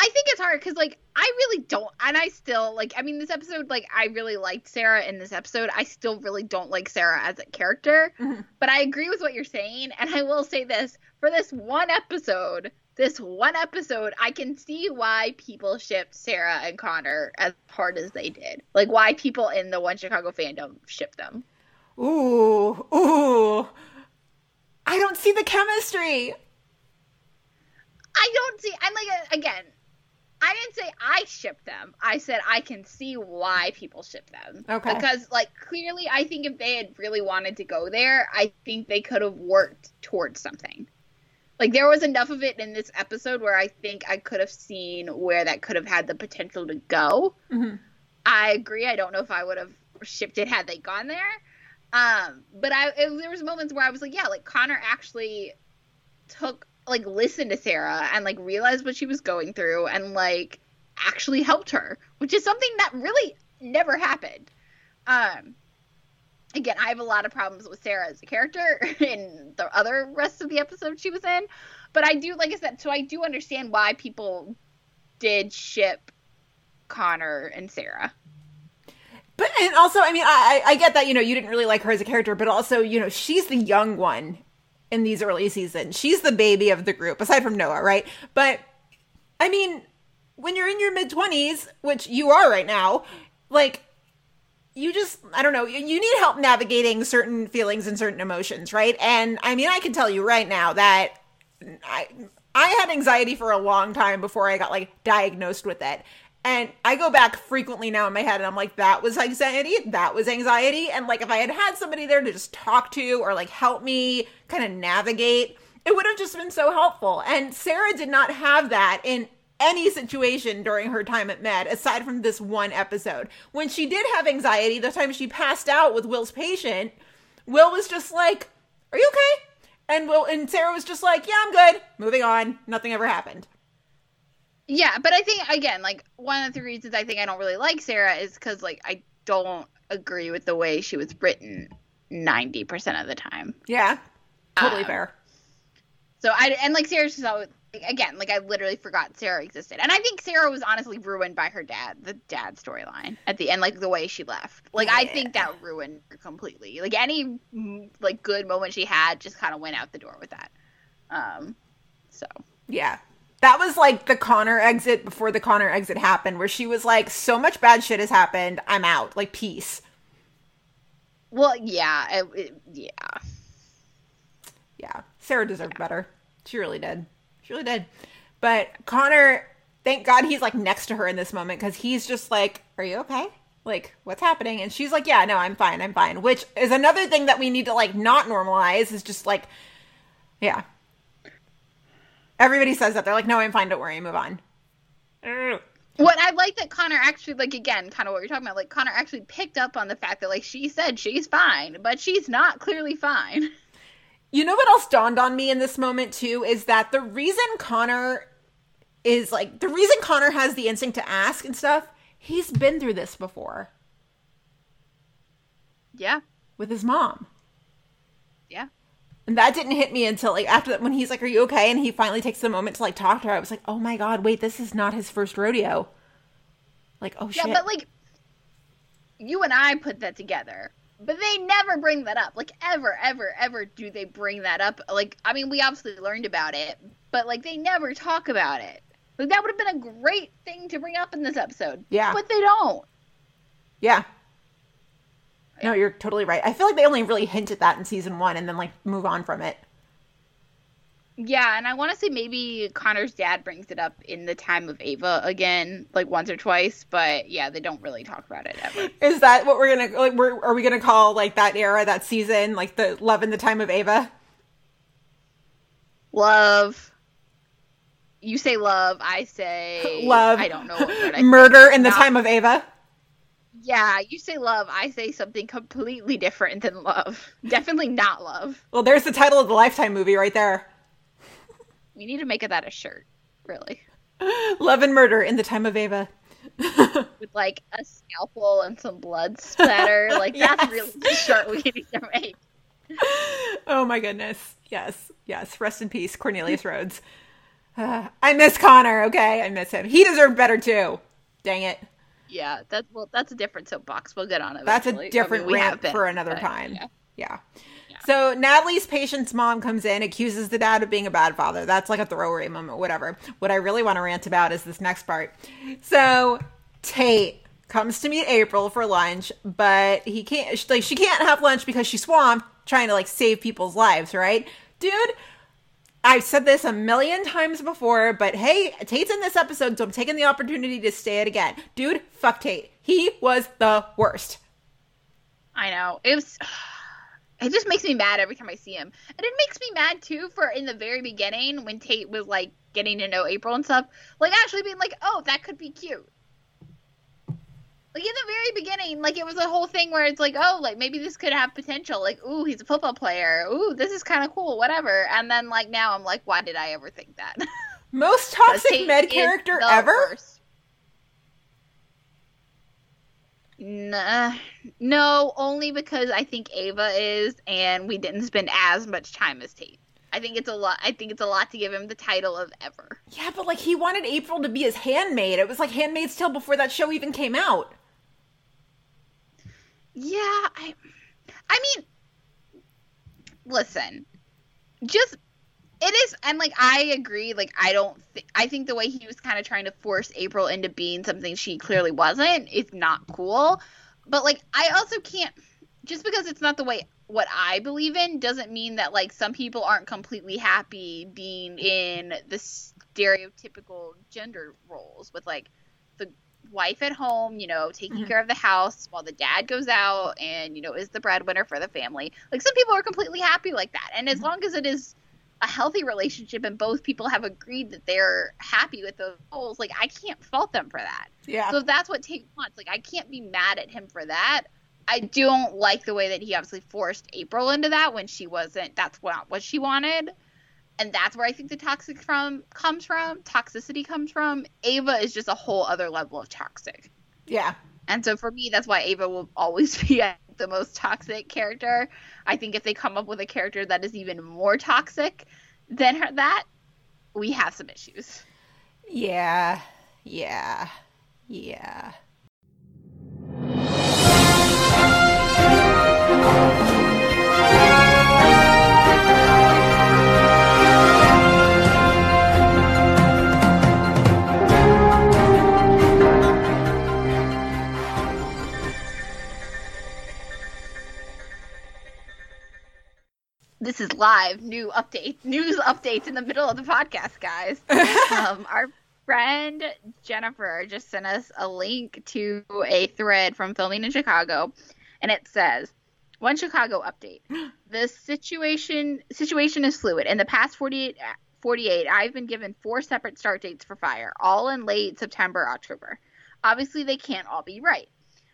I think it's hard because, like, I really don't, and I still like. I mean, this episode, like, I really liked Sarah in this episode. I still really don't like Sarah as a character, Mhm. but I agree with what you're saying. And I will say this: for this one episode, this one episode, I can see why people shipped Sarah and Connor as hard as they did. Like, why people in the One Chicago fandom shipped them. Ooh, ooh. I don't see the chemistry. I don't see. I'm like again. I didn't say I ship them. I said I can see why people ship them. Okay. Because like clearly, I think if they had really wanted to go there, I think they could have worked towards something. Like there was enough of it in this episode where I think I could have seen where that could have had the potential to go. Mhm. I agree. I don't know if I would have shipped it had they gone there. Um, but I it, there was moments where I was like, yeah, like Connor actually took like listened to Sarah and like realized what she was going through and like actually helped her, which is something that really never happened. Um again, I have a lot of problems with Sarah as a character in the other rest of the episode she was in, but I do like I said, so I do understand why people did ship Connor and Sarah. But and also, I mean, I I get that you know you didn't really like her as a character, but also you know she's the young one in these early seasons. She's the baby of the group, aside from Noah, right? But I mean, when you're in your mid twenties, which you are right now, like you just I don't know, you need help navigating certain feelings and certain emotions, right? And I mean, I can tell you right now that I I had anxiety for a long time before I got like diagnosed with it. And I go back frequently now in my head and I'm like, that was anxiety, that was anxiety. And like, if I had had somebody there to just talk to or like help me kind of navigate, it would have just been so helpful. And Sarah did not have that in any situation during her time at Med, aside from this one episode. When she did have anxiety, the time she passed out with Will's patient, Will was just like, Are you okay? And Will and Sarah was just like, Yeah, I'm good. Moving on. Nothing ever happened. Yeah, but I think again, like one of the reasons I think I don't really like Sarah is because like I don't agree with the way she was written ninety percent of the time. Yeah. Totally Um, fair. So I and like Sarah's just always again, like I literally forgot Sarah existed, and I think Sarah was honestly ruined by her dad, the dad storyline at the end, like the way she left. Like I think that ruined her completely. Like any mm, like good moment she had just kind of went out the door with that. Um, so Yeah. That was like the Connor exit before the Connor exit happened, where she was like, so much bad shit has happened. I'm out. Like, peace. well, yeah, it, it, yeah. Yeah. Sarah deserved better. She really did. She really did. But Connor, thank God he's like next to her in this moment because he's just like, Are you okay? Like, what's happening? And she's like, Yeah, no, I'm fine. I'm fine. Which is another thing that we need to like not normalize is just like, yeah. Everybody says that. They're like, No, I'm fine. Don't worry. Move on. Mm. What I like that Connor actually like again, kind of what you're talking about. Like Connor actually picked up on the fact that like she said she's fine, but she's not clearly fine. You know what else dawned on me in this moment too is that the reason Connor is like the reason Connor has the instinct to ask and stuff, he's been through this before Yeah, with his mom. And that didn't hit me until like after that when he's like, Are you okay? And he finally takes the moment to like talk to her. I was like, Oh my god, wait, this is not his first rodeo. Like, oh shit. Yeah, but like you and I put that together. But they never bring that up. Like ever, ever, ever do they bring that up. Like I mean, we obviously learned about it, but like they never talk about it. Like that would have been a great thing to bring up in this episode. Yeah. But they don't. yeah. No, you're totally right. I feel like they only really hint at that in season one and then like move on from it. Yeah, and I want to say maybe Connor's dad brings it up in the time of Ava again, like once or twice, but yeah, they don't really talk about it ever. Is that what we're gonna like? We're, are we gonna call like that era, that season, like the love in the time of Ava? Love. You say love, I say Love. I don't know what I Murder say. in the Not- time of Ava. Yeah, you say love, I say something completely different than love. Definitely not love. Well, there's the title of the Lifetime movie right there. We need to make of that a shirt, really, Love and murder in the time of Ava. with like a scalpel and some blood splatter. Like that's Yes. really the shirt we need to make. oh my goodness. Yes, yes. Rest in peace, Cornelius Rhodes. Uh, I miss Connor. Okay, I miss him. He deserved better too. Dang it. Yeah, that's well, that's a different soapbox. We'll get on it. That's a eventually. I different mean, rant been, for another but, time. yeah. Yeah. So Natalie's patient's mom comes in, accuses the dad of being a bad father. That's like a throwaway moment, whatever. What I really want to rant about is this next part. So Tate comes to meet April for lunch, but he can't. Like she can't have lunch because she's swamped trying to like save people's lives, right, dude? I've said this a million times before, but hey, Tate's in this episode, so I'm taking the opportunity to say it again. Dude, fuck Tate. He was the worst. I know. It was it just makes me mad every time I see him. And it makes me mad too for in the very beginning when Tate was like getting to know April and stuff, like actually being like, "Oh, that could be cute." Like in the very beginning, like it was a whole thing where it's like, "Oh, like maybe this could have potential." Like, "Ooh, he's a football player. Ooh, this is kind of cool, whatever." And then like now I'm like, "Why did I ever think that?" Most toxic med character ever? worst. Nah, no, only because I think Ava is, and we didn't spend as much time as Tate. I think it's a lot. I think it's a lot to give him the title of ever. Yeah, but like he wanted April to be his handmaid. It was like Handmaid's Tale before that show even came out. Yeah, I, I mean, listen, just it is, and like I agree. Like I don't, th- I think the way he was kind of trying to force April into being something she clearly wasn't is not cool. But like I also can't, just because it's not the way what I believe in doesn't mean that like some people aren't completely happy being in the stereotypical gender roles with like the wife at home, you know, taking Mhm. care of the house while the dad goes out and, you know, is the breadwinner for the family. Like some people are completely happy like that. And as Mhm. long as it is a healthy relationship and both people have agreed that they're happy with those goals, like I can't fault them for that. Yeah. So that's what Tate wants, like I can't be mad at him for that. I don't like the way that he obviously forced April into that when she wasn't. That's not what she wanted, and that's where I think the toxic from comes from. Toxicity comes from. Ava is just a whole other level of toxic, yeah. and so for me, that's why Ava will always be the most toxic character. I think if they come up with a character that is even more toxic than her, that we have some issues. Yeah. Yeah. Yeah. This is live new update news updates in the middle of the podcast, guys. um, our friend Jennifer just sent us a link to a thread from filming in Chicago, and it says, "One Chicago update: The situation situation is fluid. In the past 48, 48, I've been given four separate start dates for Fire, all in late September, October. Obviously, they can't all be right.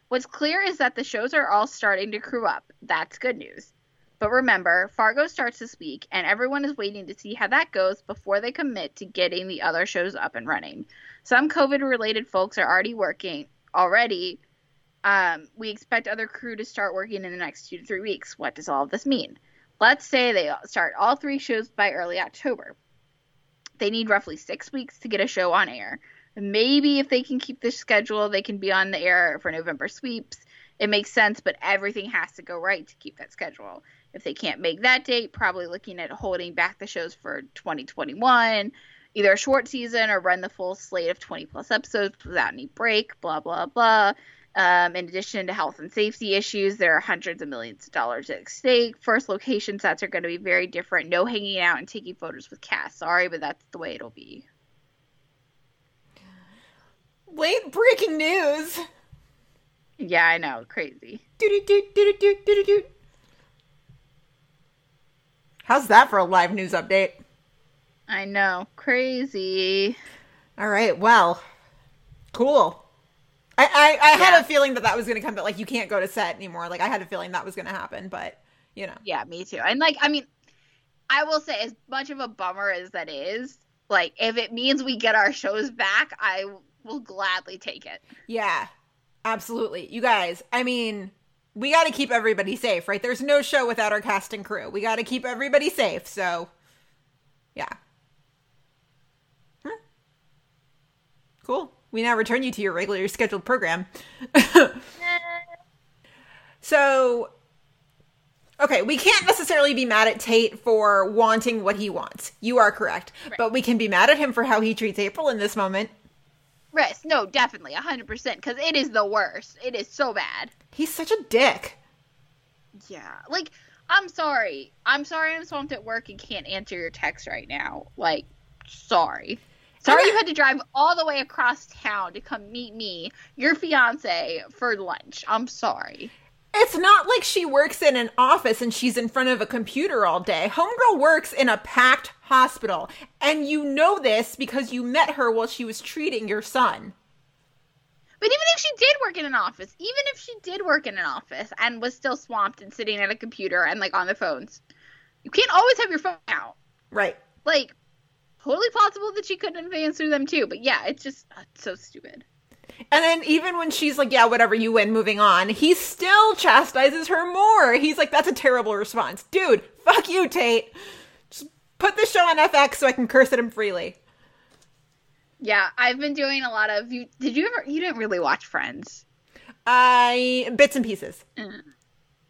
What's clear is that the shows are all starting to crew up. That's good news." But remember, Fargo starts this week, and everyone is waiting to see how that goes before they commit to getting the other shows up and running. Some COVID related folks are already working already. Um, we expect other crew to start working in the next two to three weeks. What does all of this mean? Let's say they start all three shows by early October. They need roughly six weeks to get a show on air. Maybe if they can keep the schedule, they can be on the air for November sweeps. It makes sense, but everything has to go right to keep that schedule. If they can't make that date, probably looking at holding back the shows for 2021, either a short season or run the full slate of 20 plus episodes without any break, blah, blah, blah. Um, in addition to health and safety issues, there are hundreds of millions of dollars at stake. First location sets are going to be very different. No hanging out and taking photos with cast. Sorry, but that's the way it'll be. Late breaking news. Yeah, I know. Crazy. Do-do-do-do-do-do-do-do. How's that for a live news update? I know. Crazy. All right. Well, cool. I I, I had a feeling that that was going to come, but like you can't go to set anymore. Like I had a feeling that was going to happen, but you know. Yeah, me too. And like, I mean, I will say, as much of a bummer as that is, like, if it means we get our shows back, I will gladly take it. Yeah, absolutely. You guys, I mean, we got to keep everybody safe, right? There's no show without our cast and crew. We got to keep everybody safe. So, yeah. Huh. Cool. We now return you to your regularly scheduled program. so, okay, we can't necessarily be mad at Tate for wanting what he wants. You are correct. But we can be mad at him for how he treats April in this moment. Rest, no, definitely, 100%, because it is the worst. It is so bad. He's such a dick. Yeah. Like, I'm sorry. I'm sorry I'm swamped at work and can't answer your text right now. Like, sorry. Sorry you had to drive all the way across town to come meet me, your fiance, for lunch. I'm sorry. It's not like she works in an office and she's in front of a computer all day. Homegirl works in a packed hospital. And you know this because you met her while she was treating your son. But even if she did work in an office, even if she did work in an office and was still swamped and sitting at a computer and like on the phones, you can't always have your phone out. Right. Like, totally possible that she couldn't advance through them too. But yeah, it's just uh, it's so stupid. And then even when she's like, yeah, whatever, you win, moving on, he still chastises her more. He's like, that's a terrible response. Dude, fuck you, Tate. Just put the show on FX so I can curse at him freely. Yeah, I've been doing a lot of. You did you ever? You didn't really watch Friends. I bits and pieces. Mm.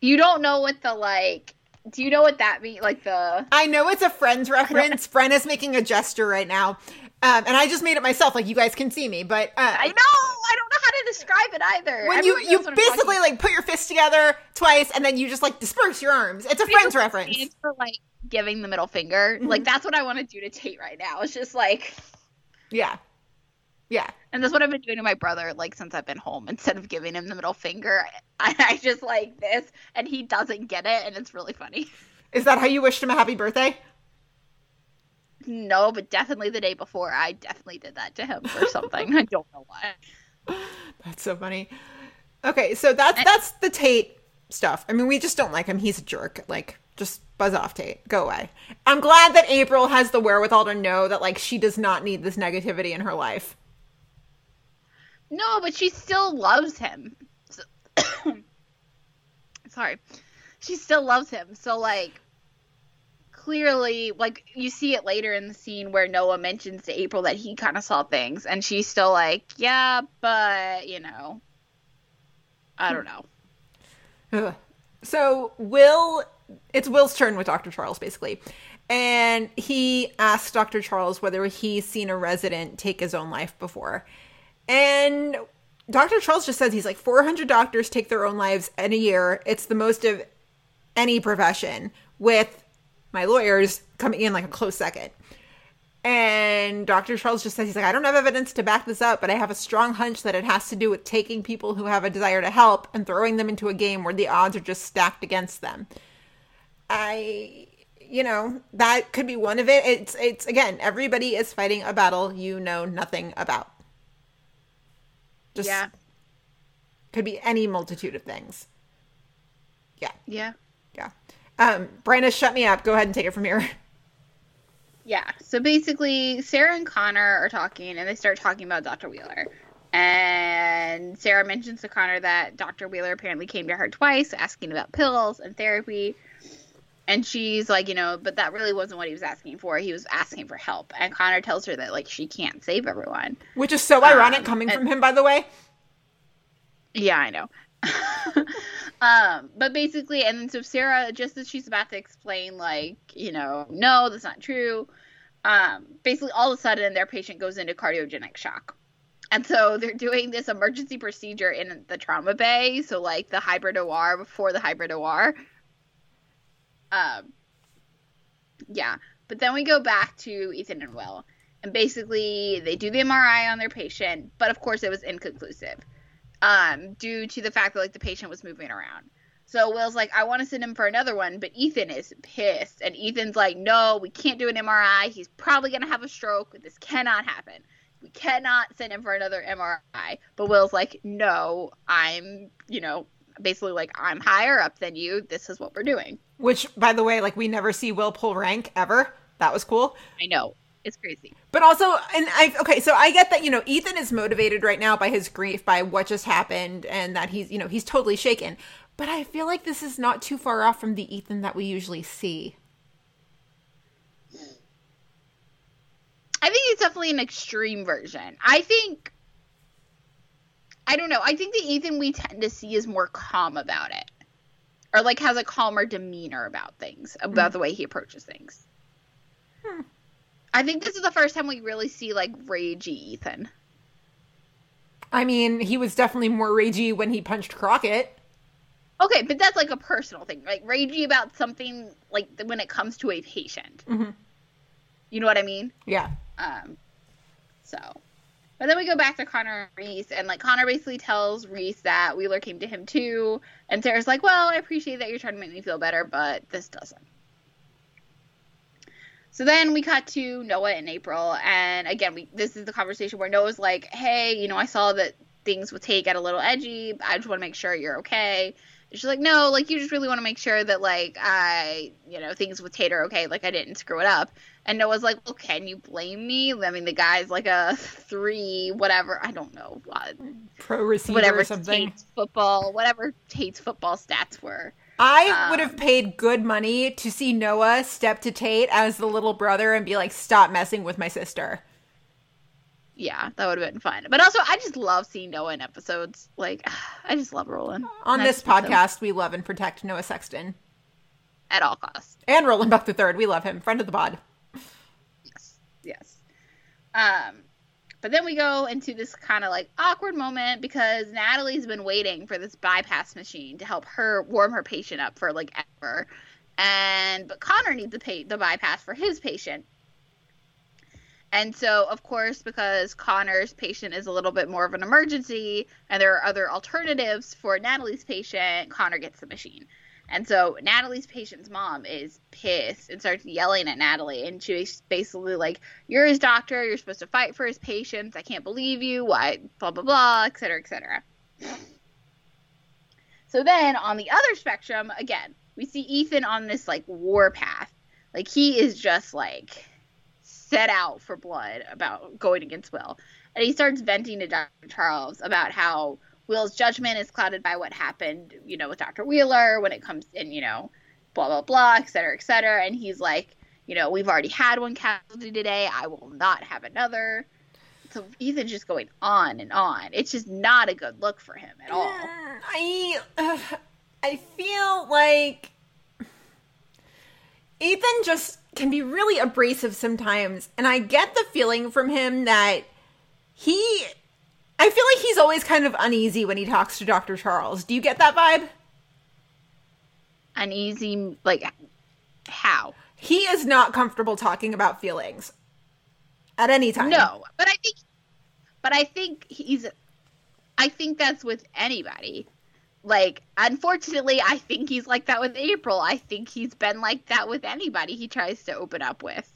You don't know what the like. Do you know what that means? Like the. I know it's a Friends reference. Fren is making a gesture right now. Um, and I just made it myself, like you guys can see me. But uh, I know. I don't know how to describe it either. when you Everyone you knows basically like put your fists together twice, and then you just like disperse your arms. It's a. Friends reference. For like giving the middle finger. Like that's what I want to do to Tate right now. It's just like. Yeah, yeah. And that's what I've been doing to my brother, like since I've been home. Instead of giving him the middle finger, I, I just like this, and he doesn't get it, and it's really funny. Is that how you wished him a happy birthday? No, but definitely the day before, I definitely did that to him or something. I don't know why. That's so funny. Okay, so that's that's the Tate stuff. I mean, we just don't like him. He's a jerk. Like, just buzz off, Tate. Go away. I'm glad that April has the wherewithal to know that like she does not need this negativity in her life. No, but she still loves him. So- Sorry, she still loves him. So like, clearly like you see it later in the scene where Noah mentions to April that he kind of saw things and she's still like, "Yeah, but, you know, I don't know." So Will, it's Will's turn with Dr. Charles basically. And he asks Dr. Charles whether he's seen a resident take his own life before. And Dr. Charles just says he's like 400 doctors take their own lives in a year. It's the most of any profession, with my lawyers coming in like a close second. And Dr. Charles just says he's like, I don't have evidence to back this up, but I have a strong hunch that it has to do with taking people who have a desire to help and throwing them into a game where the odds are just stacked against them. I you know, that could be one of it. It's it's again, everybody is fighting a battle you know nothing about. Just yeah. could be any multitude of things. Yeah, Yeah. Um, Brandon, shut me up. Go ahead and take it from here. Yeah. So basically, Sarah and Connor are talking, and they start talking about Dr. Wheeler. And Sarah mentions to Connor that Dr. Wheeler apparently came to her twice asking about pills and therapy. And she's like, you know, but that really wasn't what he was asking for. He was asking for help. And Connor tells her that, like, she can't save everyone. Which is so ironic Um, coming and- from him, by the way. Yeah, I know. um, but basically, and so Sarah, just as she's about to explain, like, you know, no, that's not true. Um, basically, all of a sudden, their patient goes into cardiogenic shock. And so they're doing this emergency procedure in the trauma bay. So, like the hybrid OR before the hybrid OR. Um, yeah. But then we go back to Ethan and Will. And basically, they do the MRI on their patient, but of course, it was inconclusive um, due to the fact that like the patient was moving around. So Will's like, I want to send him for another one, but Ethan is pissed, and Ethan's like, No, we can't do an MRI. He's probably gonna have a stroke. This cannot happen. We cannot send him for another MRI. But Will's like, No, I'm, you know, basically like I'm higher up than you. This is what we're doing. Which, by the way, like we never see Will pull rank ever. That was cool. I know it's crazy. But also, and I okay, so I get that you know Ethan is motivated right now by his grief, by what just happened, and that he's you know he's totally shaken. But I feel like this is not too far off from the Ethan that we usually see. I think it's definitely an extreme version. I think I don't know. I think the Ethan we tend to see is more calm about it. Or like has a calmer demeanor about things, about mm-hmm. the way he approaches things. Hmm. I think this is the first time we really see like ragey Ethan. I mean, he was definitely more ragey when he punched Crockett. Okay, but that's like a personal thing, like ragey about something like when it comes to a patient. Mhm. You know what I mean? Yeah, Um, so, but then we go back to Connor and Reese, and like Connor basically tells Reese that Wheeler came to him too, and Sarah's like, "Well, I appreciate that you're trying to make me feel better, but this doesn't." So then we cut to Noah and April, and again, we this is the conversation where Noah's like, "Hey, you know, I saw that things with Tate got a little edgy. I just want to make sure you're okay." And she's like, "No, like you just really want to make sure that like I, you know, things with Tate are okay. Like I didn't screw it up." And Noah's like, "Well, can you blame me? I mean, the guy's like a three, whatever. I don't know, uh, pro receiver whatever or something. Tate's football, whatever Tate's football stats were." I would have Um, paid good money to see Noah step to Tate as the little brother and be like, "Stop messing with my sister." Yeah, that would have been fun. But also, I just love seeing Noah in episodes. Like, I just love Roland On And this just miss him podcast, we love and protect Noah Sexton at all costs. and Roland Buck the Third. We love him, friend of the pod. Yes, yes. Um, but then we go into this kind of like awkward moment because Natalie's been waiting for this bypass machine to help her warm her patient up for like ever, and but Connor needs the pay the bypass for his patient. And so, of course, because Connor's patient is a little bit more of an emergency and there are other alternatives for Natalie's patient, Connor gets the machine. And so Natalie's patient's mom is pissed and starts yelling at Natalie. And she's basically like, You're his doctor. You're supposed to fight for his patients. I can't believe you. Why? Blah, blah, blah, et cetera, et cetera. So then on the other spectrum, again, we see Ethan on this like war path. Like he is just like set out for blood about going against Will. And he starts venting to Dr. Charles about how Will's judgment is clouded by what happened, you know, with Dr. Wheeler when it comes in, you know, blah blah blah, et cetera, et cetera. And he's like, you know, we've already had one casualty today. I will not have another. So Ethan's just going on and on. It's just not a good look for him at all. I uh, I feel like Ethan just can be really abrasive sometimes, and I get the feeling from him that he I feel like he's always kind of uneasy when he talks to Dr. Charles. Do you get that vibe? Uneasy, like how? He is not comfortable talking about feelings at any time. No, but I think, but I think he's, I think that's with anybody. Like, unfortunately, I think he's like that with April. I think he's been like that with anybody he tries to open up with.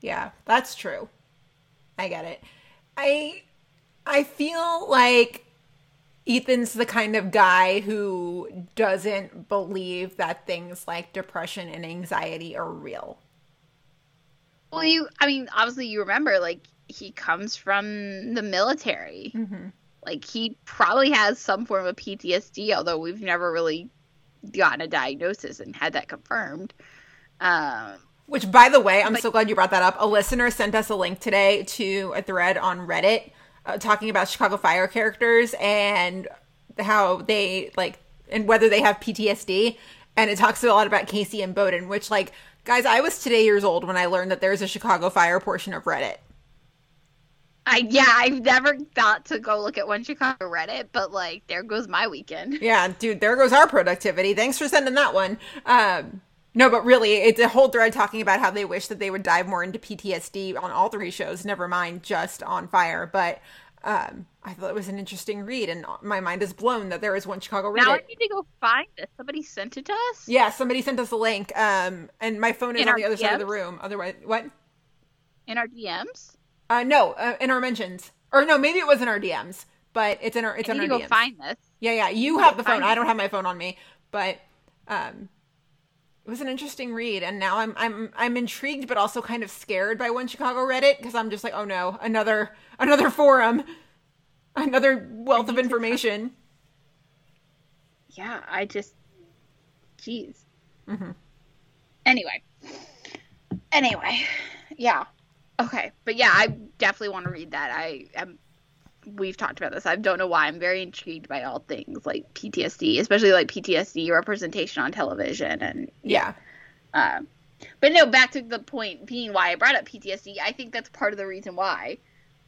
Yeah, that's true. I get it. I I feel like Ethan's the kind of guy who doesn't believe that things like depression and anxiety are real. Well, you, I mean, obviously, you remember, like, he comes from the military. Mm-hmm. Like, he probably has some form of PTSD, although we've never really gotten a diagnosis and had that confirmed. Um, Which, by the way, I'm But- so glad you brought that up. A listener sent us a link today to a thread on Reddit uh, talking about Chicago Fire characters and how they like and whether they have PTSD. And it talks a lot about Casey and Bowden, which, like, guys, I was today years old when I learned that there's a Chicago Fire portion of Reddit. I yeah, I've never thought to go look at one Chicago Reddit, but like there goes my weekend. Yeah, dude, there goes our productivity. Thanks for sending that one. Um, no, but really, it's a whole thread talking about how they wish that they would dive more into PTSD on all three shows, never mind just on Fire. But um, I thought it was an interesting read, and my mind is blown that there is one Chicago Now I need to go find this. Somebody sent it to us. Yeah, somebody sent us a link, um, and my phone is In on the other side of the room. Otherwise, what? In our DMs. Uh, no, uh, in our mentions, or no, maybe it was in our DMs, but it's in our it's I in need our to go DMs. find this. Yeah, yeah. You have the phone. I don't have my phone on me, but um, it was an interesting read, and now I'm I'm I'm intrigued, but also kind of scared by One Chicago Reddit because I'm just like, oh no, another another forum, another wealth of information. Yeah, I just, jeez. Mm-hmm. Anyway, anyway, yeah, okay, but yeah, I definitely want to read that. I am. We've talked about this. I don't know why. I'm very intrigued by all things like PTSD, especially like PTSD representation on television, and Yeah, Uh, but no, back to the point being why I brought up PTSD. I think that's part of the reason why.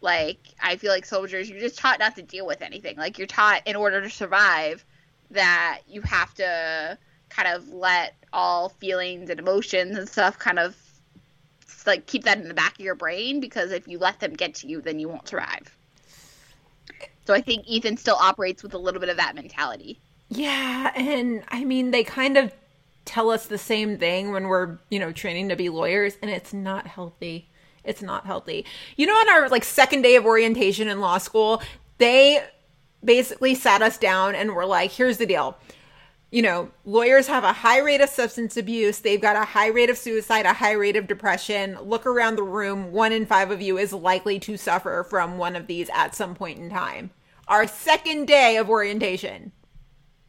Like, I feel like soldiers, you're just taught not to deal with anything. Like, you're taught in order to survive that you have to kind of let all feelings and emotions and stuff kind of like keep that in the back of your brain because if you let them get to you, then you won't survive. So I think Ethan still operates with a little bit of that mentality. yeah, and I mean they kind of tell us the same thing when we're you know training to be lawyers, and it's not healthy. It's not healthy. You know, on our like second day of orientation in law school, they basically sat us down and were like, here's the deal. You know, lawyers have a high rate of substance abuse. They've got a high rate of suicide, a high rate of depression. Look around the room. One in five of you is likely to suffer from one of these at some point in time. Our second day of orientation.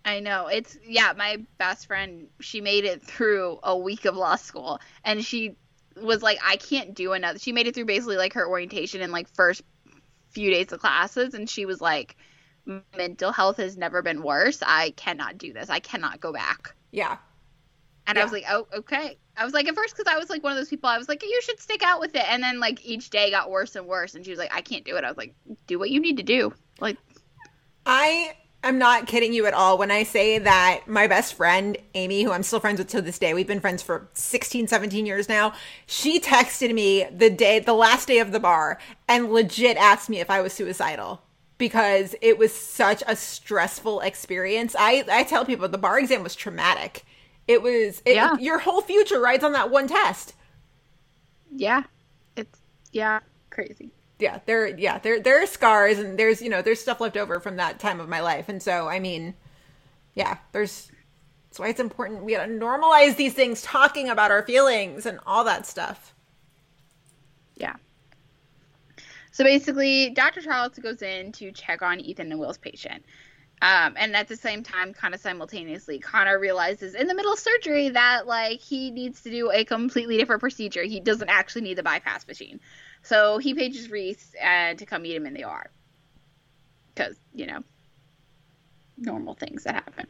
I know. It's yeah, my best friend, she made it through a week of law school and she was like I can't do another. She made it through basically like her orientation and like first few days of classes and she was like mental health has never been worse. I cannot do this. I cannot go back. Yeah. And I was like, "Oh, okay." I was like at first cuz I was like one of those people I was like, "You should stick out with it." And then like each day got worse and worse and she was like, "I can't do it." I was like, "Do what you need to do." Like I am not kidding you at all when I say that my best friend, Amy, who I'm still friends with to this day, we've been friends for 16, 17 years now. She texted me the day, the last day of the bar, and legit asked me if I was suicidal because it was such a stressful experience. I, I tell people the bar exam was traumatic. It was, it, Yeah. your whole future rides on that one test. yeah. It's yeah, crazy. Yeah there yeah there there are scars and there's you know there's stuff left over from that time of my life and so i mean yeah there's that's why it's important we gotta normalize these things talking about our feelings and all that stuff Yeah. So basically, Dr. Charles goes in to check on Ethan and Will's patient. Um, and at the same time, kind of simultaneously, Connor realizes in the middle of surgery that like he needs to do a completely different procedure. He doesn't actually need the bypass machine. So he pages Reese and to come meet him in the OR. Because, you know, normal things that happen.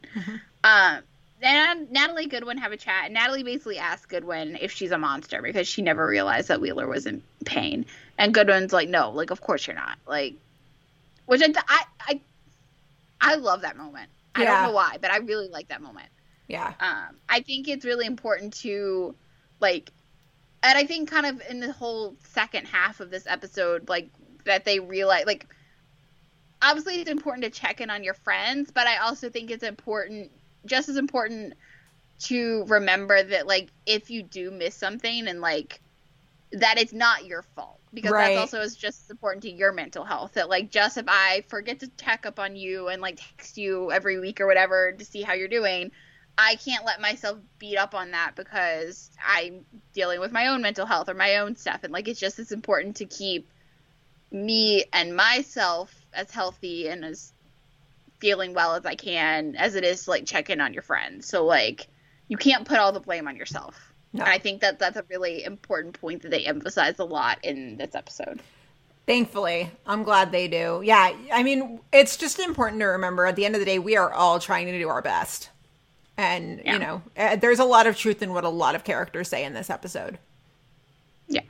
Um, then Natalie Goodwin have a chat. Natalie basically asks Goodwin if she's a monster because she never realized that Wheeler was in pain. And Goodwin's like, no, like, of course you're not. Like, which I, I, I, I love that moment. I don't know why, but I really like that moment Yeah. um, I think it's really important to like, and I think kind of in the whole second half of this episode, like that they realize like. Obviously, it's important to check in on your friends, but I also think it's important, just as important, to remember that like if you do miss something and like that it's not your fault because Right. that's also is just as important to your mental health that like just if i forget to check up on you and like text you every week or whatever to see how you're doing i can't let myself beat up on that because i'm dealing with my own mental health or my own stuff and like it's just as important to keep me and myself as healthy and as feeling well as i can as it is to like check in on your friends so like you can't put all the blame on yourself No. and I think that that's a really important point that they emphasize a lot in this episode. Thankfully, I'm glad they do. Yeah, I mean, it's just important to remember at the end of the day, we are all trying to do our best. And, Yeah. you know, uh, there's a lot of truth in what a lot of characters say in this episode. Yeah.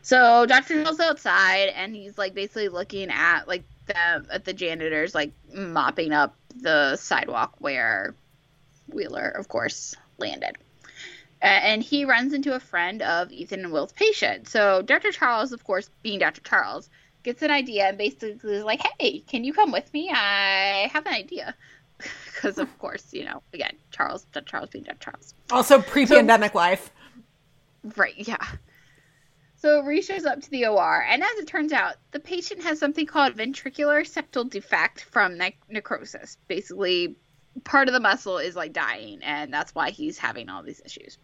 So Dr. Hill's outside and he's like basically looking at like the at the janitors like mopping up the sidewalk where Wheeler, of course, landed. And he runs into a friend of Ethan and Will's patient. So Dr. Charles, of course, being Dr. Charles, gets an idea and basically is like, "Hey, can you come with me? I have an idea." Because of course, you know, again, Charles. Charles being Dr. Charles. Also, pre pandemic life. Right, yeah. So Reese shows up to the OR, and as it turns out, the patient has something called ventricular septal defect from ne- necrosis. Basically, part of the muscle is like dying, and that's why he's having all these issues.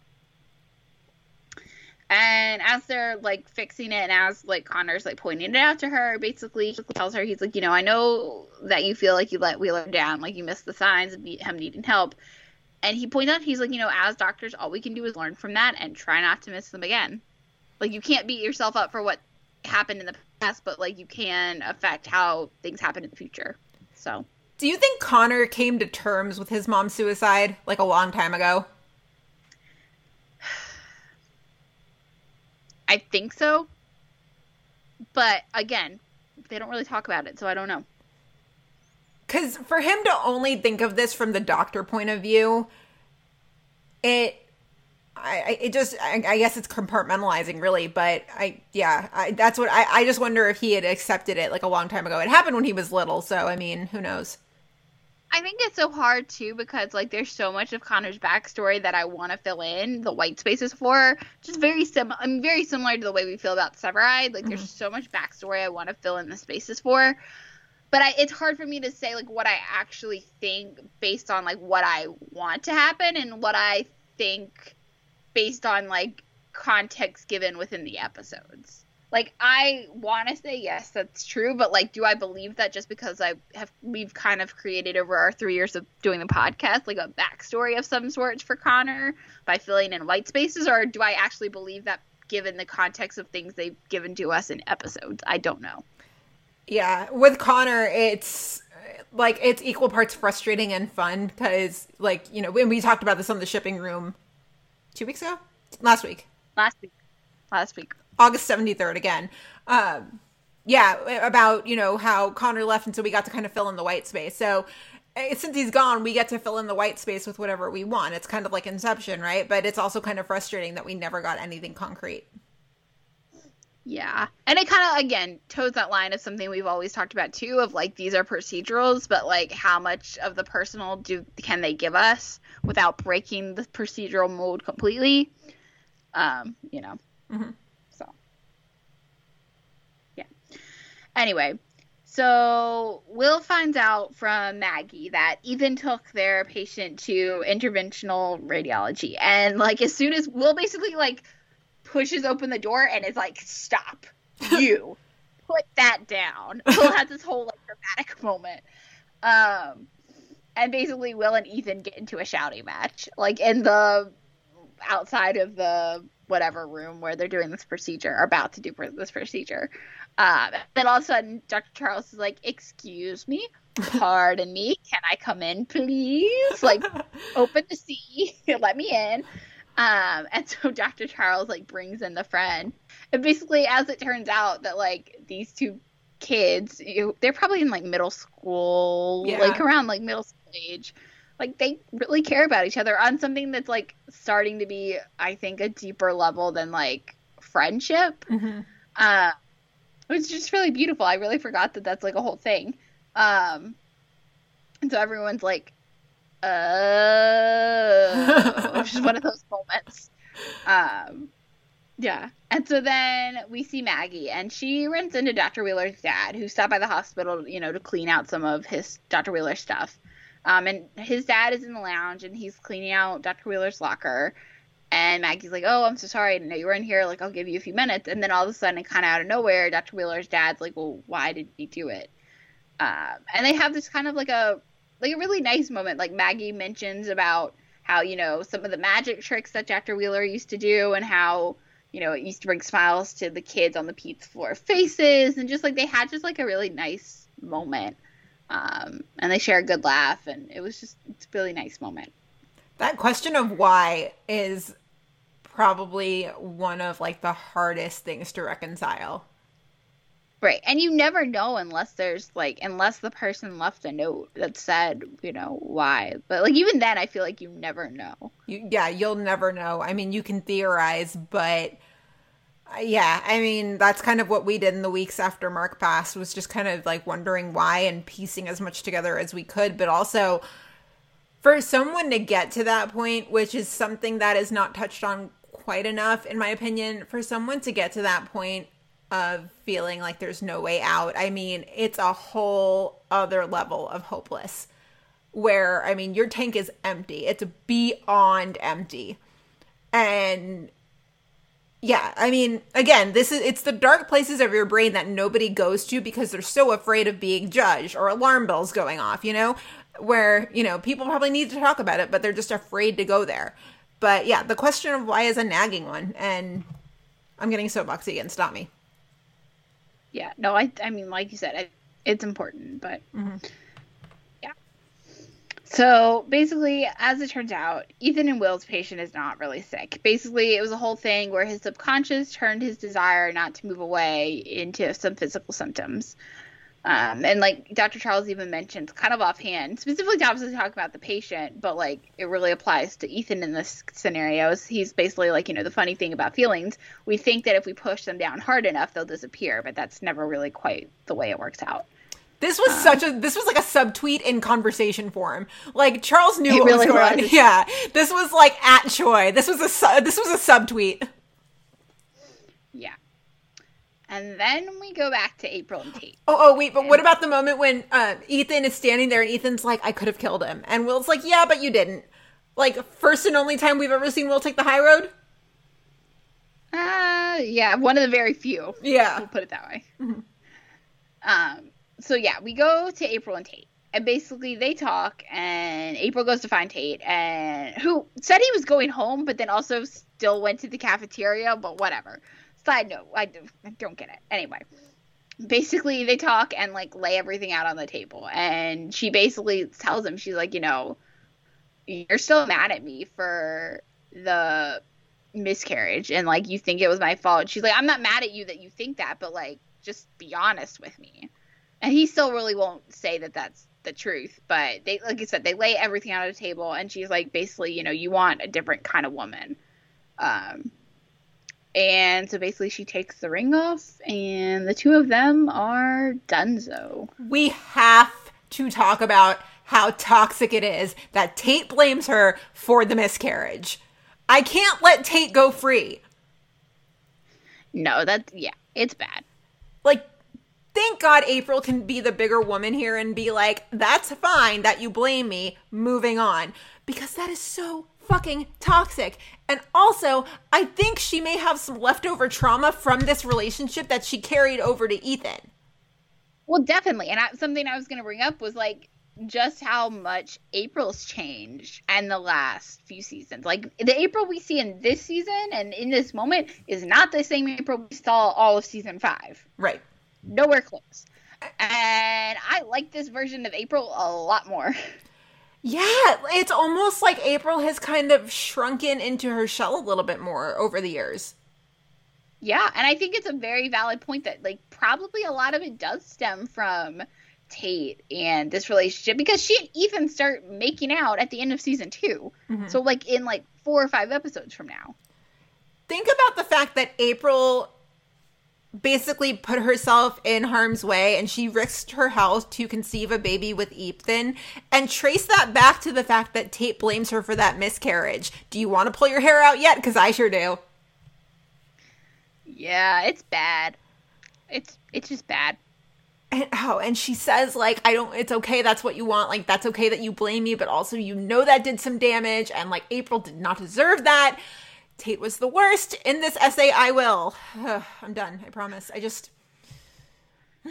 And as they're like fixing it, and as like Connor's like pointing it out to her, basically tells her he's like, you know, I know that you feel like you let Wheeler down, like you missed the signs of him needing help. And he points out, he's like, you know, as doctors, all we can do is learn from that and try not to miss them again. Like, you can't beat yourself up for what happened in the past, but like, you can affect how things happen in the future. So, Do you think Connor came to terms with his mom's suicide like a long time ago? I think so. But again, they don't really talk about it, so I don't know. Because for him to only think of this from the doctor point of view, it, I, it just, I, I guess it's compartmentalizing, really. But I, yeah, I, that's what I, I just wonder if he had accepted it like a long time ago. It happened when he was little, so I mean, who knows? I think it's so hard too because like there's so much of Connor's backstory that I want to fill in the white spaces for. Just very sim, I mean, very similar to the way we feel about Severide. Like there's mm-hmm. so much backstory I want to fill in the spaces for. But I, it's hard for me to say like what I actually think based on like what I want to happen and what I think based on like context given within the episodes. Like I want to say yes, that's true, but like, do I believe that just because I have we've kind of created over our three years of doing the podcast like a backstory of some sorts for Connor by filling in white spaces, or do I actually believe that given the context of things they've given to us in episodes? I don't know. Yeah, with Connor, it's like it's equal parts frustrating and fun because, like, you know, when we talked about this on the shipping room two weeks ago, last week, Last week, last week. August 73rd again. Um, yeah, about, you know, how Connor left and so we got to kind of fill in the white space. So eh, since he's gone, we get to fill in the white space with whatever we want. It's kind of like Inception, right? But it's also kind of frustrating that we never got anything concrete. Yeah. And it kind of, again, toes that line of something we've always talked about too of like these are procedurals, but like how much of the personal do can they give us without breaking the procedural mold completely? Um, you know. Mhm. So, yeah. Anyway, so Will finds out from Maggie that Ethan took their patient to interventional radiology. And like as soon as Will basically like pushes open the door and is like, "Stop, you, put that down." Will has this whole like dramatic moment, Um, and basically, Will and Ethan get into a shouting match, like in the outside of the whatever room where they're doing this procedure, or about to do this procedure. Um, then all of a sudden, Dr. Charles is like, "Excuse me, pardon me, can I come in, please? Like, open the sea, let me in." Um, and so Dr. Charles like brings in the friend, and basically, as it turns out, that like these two kids, you, they're probably in like middle school, Yeah. like around like middle school age. Like they really care about each other on something that's like starting to be, I think, a deeper level than like friendship. Mhm. Uh, it was just really beautiful. I really forgot that that's like a whole thing. Um, and so everyone's like, uh, which is one of those moments. Um, yeah. And so then we see Maggie, and she runs into Dr. Wheeler's dad, who stopped by the hospital, you know, to clean out some of his Dr. Wheeler stuff. Um, and his dad is in the lounge, and he's cleaning out Dr. Wheeler's locker. And Maggie's like, "Oh, I'm so sorry. I didn't know you were in here. Like, I'll give you a few minutes." And then all of a sudden, kind of out of nowhere, Dr. Wheeler's dad's like, "Well, why did he do it?" Um, and they have this kind of like a like a really nice moment. Like Maggie mentions about how you know some of the magic tricks that Dr. Wheeler used to do, and how you know it used to bring smiles to the kids on the pizza floor faces, and just like they had just like a really nice moment. Um, and they share a good laugh, and it was just it's a really nice moment. That question of why is probably one of like the hardest things to reconcile. Right. And you never know unless there's like unless the person left a note that said, you know, why. But like even then I feel like you never know. You, yeah, you'll never know. I mean, you can theorize, but Uh, yeah, I mean, that's kind of what we did in the weeks after Mark passed was just kind of like wondering why and piecing as much together as we could, but also for someone to get to that point, which is something that is not touched on quite enough in my opinion, for someone to get to that point of feeling like there's no way out. I mean, it's a whole other level of hopeless where I mean your tank is empty. It's beyond empty. And yeah, I mean, again, this is it's the dark places of your brain that nobody goes to because they're so afraid of being judged or alarm bells going off, you know? Where, you know, people probably need to talk about it, but they're just afraid to go there. But yeah, the question of why is a nagging one, and I'm getting soapboxy again, stop me. Yeah. No, I I mean like you said, it, it's important, but yeah. So basically, as it turns out, Ethan and Will's patient is not really sick. Basically, it was a whole thing where his subconscious turned his desire not to move away into some physical symptoms. Um, and like Dr. Charles even mentions, kind of offhand, specifically to talk about the patient, but like it really applies to Ethan in this scenario. He's basically like, you know, the funny thing about feelings, we think that if we push them down hard enough, they'll disappear, but that's never really quite the way it works out. This was such a this was like a subtweet in conversation form. Like Charles knew It what really was going on. Yeah, this was like at Choi. This was a su- this was a subtweet. Yeah. And then we go back to April and Tate. Oh, oh, wait, but what about the moment when uh, Ethan is standing there and Ethan's like, I could have killed him. And Will's like, yeah, but you didn't. Like, first and only time we've ever seen Will take the high road? Uh, yeah, one of the very few. Yeah. We'll put it that way. Um, so yeah, we go to April and Tate, and basically they talk, and April goes to find Tate, and who said he was going home, but then also still went to the cafeteria. But whatever. Side note, I don't, get it. Anyway, basically they talk and like lay everything out on the table, and she basically tells him, she's like, you know, you're still mad at me for the miscarriage and like you think it was my fault. She's like, I'm not mad at you that you think that, but like just be honest with me. And he still really won't say that that's the truth, but they like I said, they lay everything out on the table and she's like basically, you know, you want a different kind of woman. Um and so basically she takes the ring off and the two of them are donezo. We have to talk about how toxic it is that Tate blames her for the miscarriage. I can't let Tate go free. No, that's yeah, it's bad. like thank god april can be the bigger woman here and be like that's fine that you blame me moving on because that is so fucking toxic and also i think she may have some leftover trauma from this relationship that she carried over to ethan Well, definitely. And I, something I was going to bring up was like just how much April's changed and the last few seasons. Like the April we see in this season and in this moment is not the same April we saw all of season five. Right. Nowhere close. And I like this version of April a lot more. Yeah, it's almost like April has kind of shrunken into her shell a little bit more over the years. Yeah, and I think it's a very valid point that like probably a lot of it does stem from Tate and this relationship because she and Ethan start making out at the end of season 2 mm-hmm. So like in like four or five episodes from now. Think about the fact that April basically put herself in harm's way and she risked her health to conceive a baby with Ethan and trace that back to the fact that Tate blames her for that miscarriage. Do you want to pull your hair out yet? Because I sure do. Yeah, it's bad. It's it's just bad. And oh, and she says like I don't it's okay that's what you want like that's okay that you blame me but also you know that did some damage and like April did not deserve that. Tate was the worst in this essay I will. I'm done. I promise. I just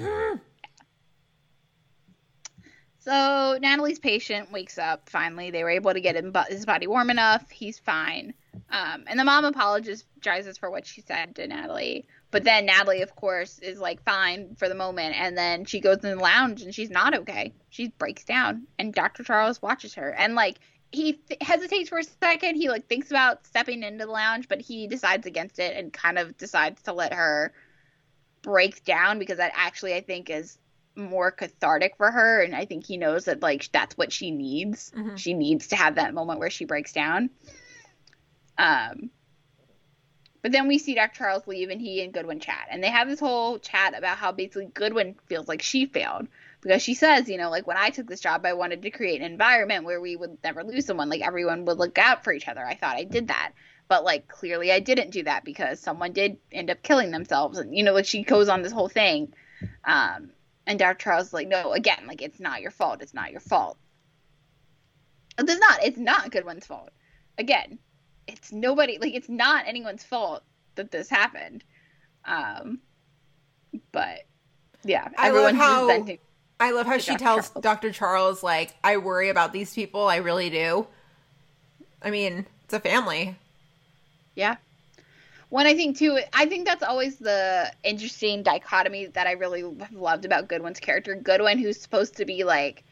So Natalie's patient wakes up finally. They were able to get him, his body warm enough. He's fine. Um, and the mom apologizes for what she said to Natalie. But then Natalie, of course, is like fine for the moment. And then she goes in the lounge and she's not okay. She breaks down. And Dr. Charles watches her. And like he th- hesitates for a second. He like thinks about stepping into the lounge, but he decides against it and kind of decides to let her break down because that actually I think is more cathartic for her and I think he knows that like that's what she needs. Mhm. She needs to have that moment where she breaks down. Um but then we see Dr. Charles leave and he and Goodwin chat. And they have this whole chat about how basically Goodwin feels like she failed. Because she says, you know, like when I took this job, I wanted to create an environment where we would never lose someone. Like everyone would look out for each other. I thought I did that. But like clearly I didn't do that because someone did end up killing themselves. And, you know, like she goes on this whole thing. Um, and Dr. Charles is like, no, again, like it's not your fault. It's not your fault. It's not. It's not Goodwin's fault. Again, it's nobody like it's not anyone's fault that this happened um but yeah I love everyone's how- just venting I love how she Dr. tells Charles. Dr. Charles, like, I worry about these people. I really do. I mean, it's a family. yeah one i think too i think that's always the interesting dichotomy that i really loved about goodwin's character goodwin who's supposed to be like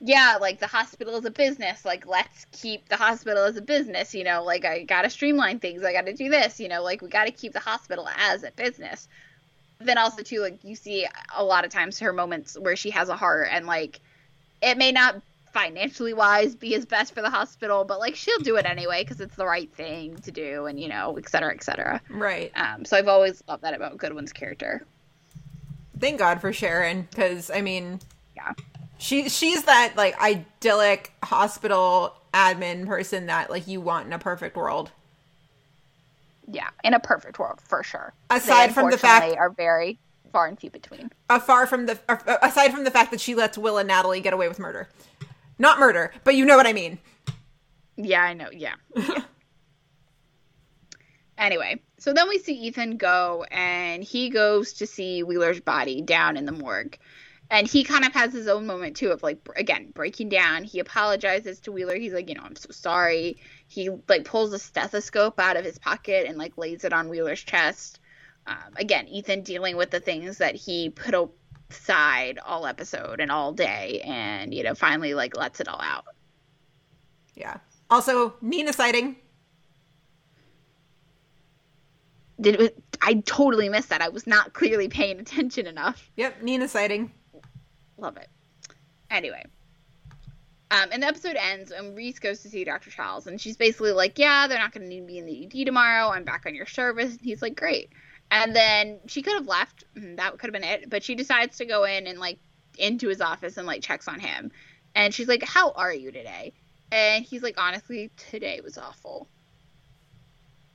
yeah like the hospital is a business like let's keep the hospital as a business you know like i gotta streamline things i gotta do this you know like we gotta keep the hospital as a business then also too like you see a lot of times her moments where she has a heart and like it may not financially wise be as best for the hospital but like she'll do it anyway because it's the right thing to do and you know et cetera et cetera Right. um so i've always loved that about goodwin's character Thank God for Sharon, because, I mean, yeah she she's that, like, idyllic hospital admin person that, like, you want in a perfect world. Yeah in a perfect world for sure Aside they, from the fact- are very far and few between far from the, uh, aside from the fact that she lets Will and Natalie get away with murder. Not murder, but you know what I mean. Yeah, I know. Yeah. yeah. anyway, so then we see Ethan go and he goes to see Wheeler's body down in the morgue. And he kind of has his own moment too of like again breaking down. He apologizes to Wheeler. He's like, you know, I'm so sorry. He like pulls a stethoscope out of his pocket and like lays it on Wheeler's chest. Um, again, Ethan dealing with the things that he put aside all episode and all day, and you know, finally like lets it all out. Yeah. Also, Nina sighting. did it, I totally missed that. I was not clearly paying attention enough. Yep, Nina sighting. Love it. Anyway, um, and the episode ends, and Reese goes to see Dr. Charles, and she's basically like, "Yeah, they're not going to need me in the ED tomorrow. I'm back on your service." And he's like, "Great." And then she could have left. and That could have been it, but she decides to go in and like into his office and like checks on him. And she's like, "How are you today?" And he's like, "Honestly, today was awful."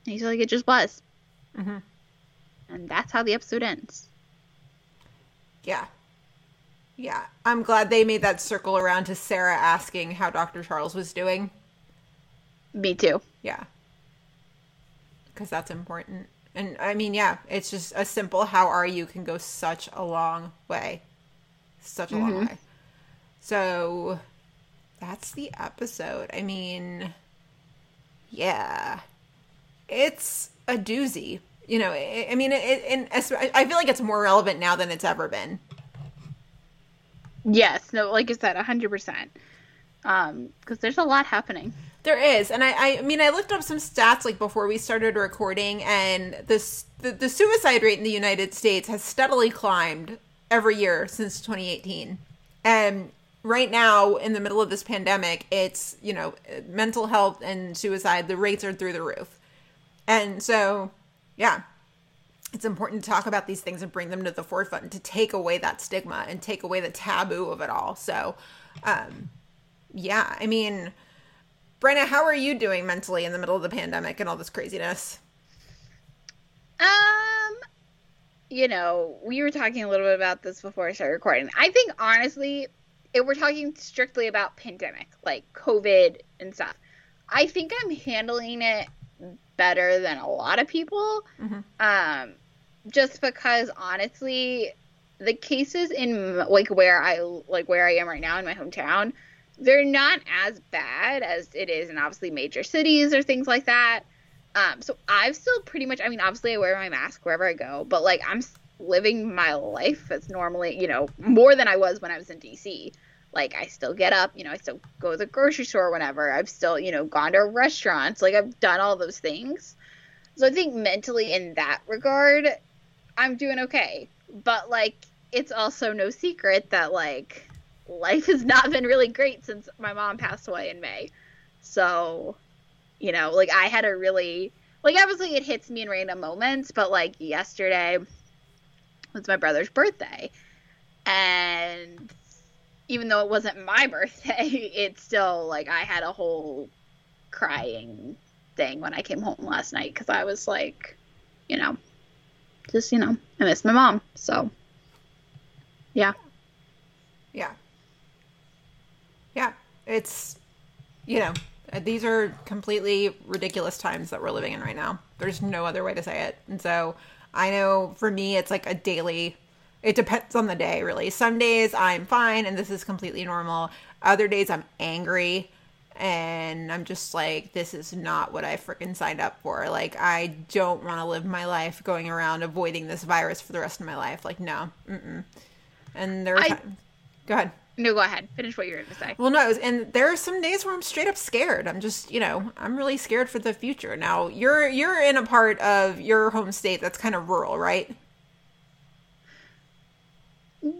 And he's like, "It just was." Mhm. And that's how the episode ends. Yeah. Yeah. I'm glad they made that circle around to Sarah asking how Dr. Charles was doing. Me too. Yeah. Because that's important. And I mean, yeah, it's just a simple how are you can go such a long way. Such a long mm-hmm. way. So that's the episode. I mean, yeah, it's a doozy. You know, I, I mean, it, and I feel like it's more relevant now than it's ever been. Yes, no, like I said, hundred percent. Um, because there's a lot happening. There is, and I, I mean, I looked up some stats like before we started recording, and this the, the suicide rate in the United States has steadily climbed every year since 2018. And right now, in the middle of this pandemic, it's you know, mental health and suicide, the rates are through the roof, and so, yeah, it's important to talk about these things and bring them to the forefront and to take away that stigma and take away the taboo of it all. So, um, yeah, I mean. Brenna, how are you doing mentally in the middle of the pandemic and all this craziness? Um, you know, we were talking a little bit about this before I started recording. I think honestly, if we're talking strictly about pandemic, like COVID and stuff, I think I'm handling it better than a lot of people. Mm-hmm. Um, just because honestly, the cases in like where I like where I am right now in my hometown, they're not as bad as it is in obviously major cities or things like that. Um, so I've still pretty much, I mean, obviously I wear my mask wherever I go, but like I'm living my life as normally, you know, more than I was when I was in DC. Like I still get up, you know, I still go to the grocery store whenever. I've still, you know, gone to restaurants. Like I've done all those things. So I think mentally in that regard, I'm doing okay. But like it's also no secret that like life has not been really great since my mom passed away in May. So, you know, like I had a really like obviously it hits me in random moments, but like yesterday was my brother's birthday. And even though it wasn't my birthday, it's still like I had a whole crying thing when I came home last night cuz I was like, you know, just, you know, I miss my mom. So, yeah. Yeah. Yeah. It's, you know, uh, these are completely ridiculous times that we're living in right now. There's no other way to say it. And so I know for me, it's like a daily, it depends on the day, really. Some days I'm fine and this is completely normal. Other days I'm angry and I'm just like, this is not what I freaking signed up for. Like, I don't want to live my life going around avoiding this virus for the rest of my life. Like, no. Mm-mm. And there are I-. Go ahead. No, go ahead. Finish what you were going to say. Well, no, was- and there are some days where I'm straight up scared. I'm just, you know, I'm really scared for the future. Now, you're you're in a part of your home state that's kind of rural, right? Yeah,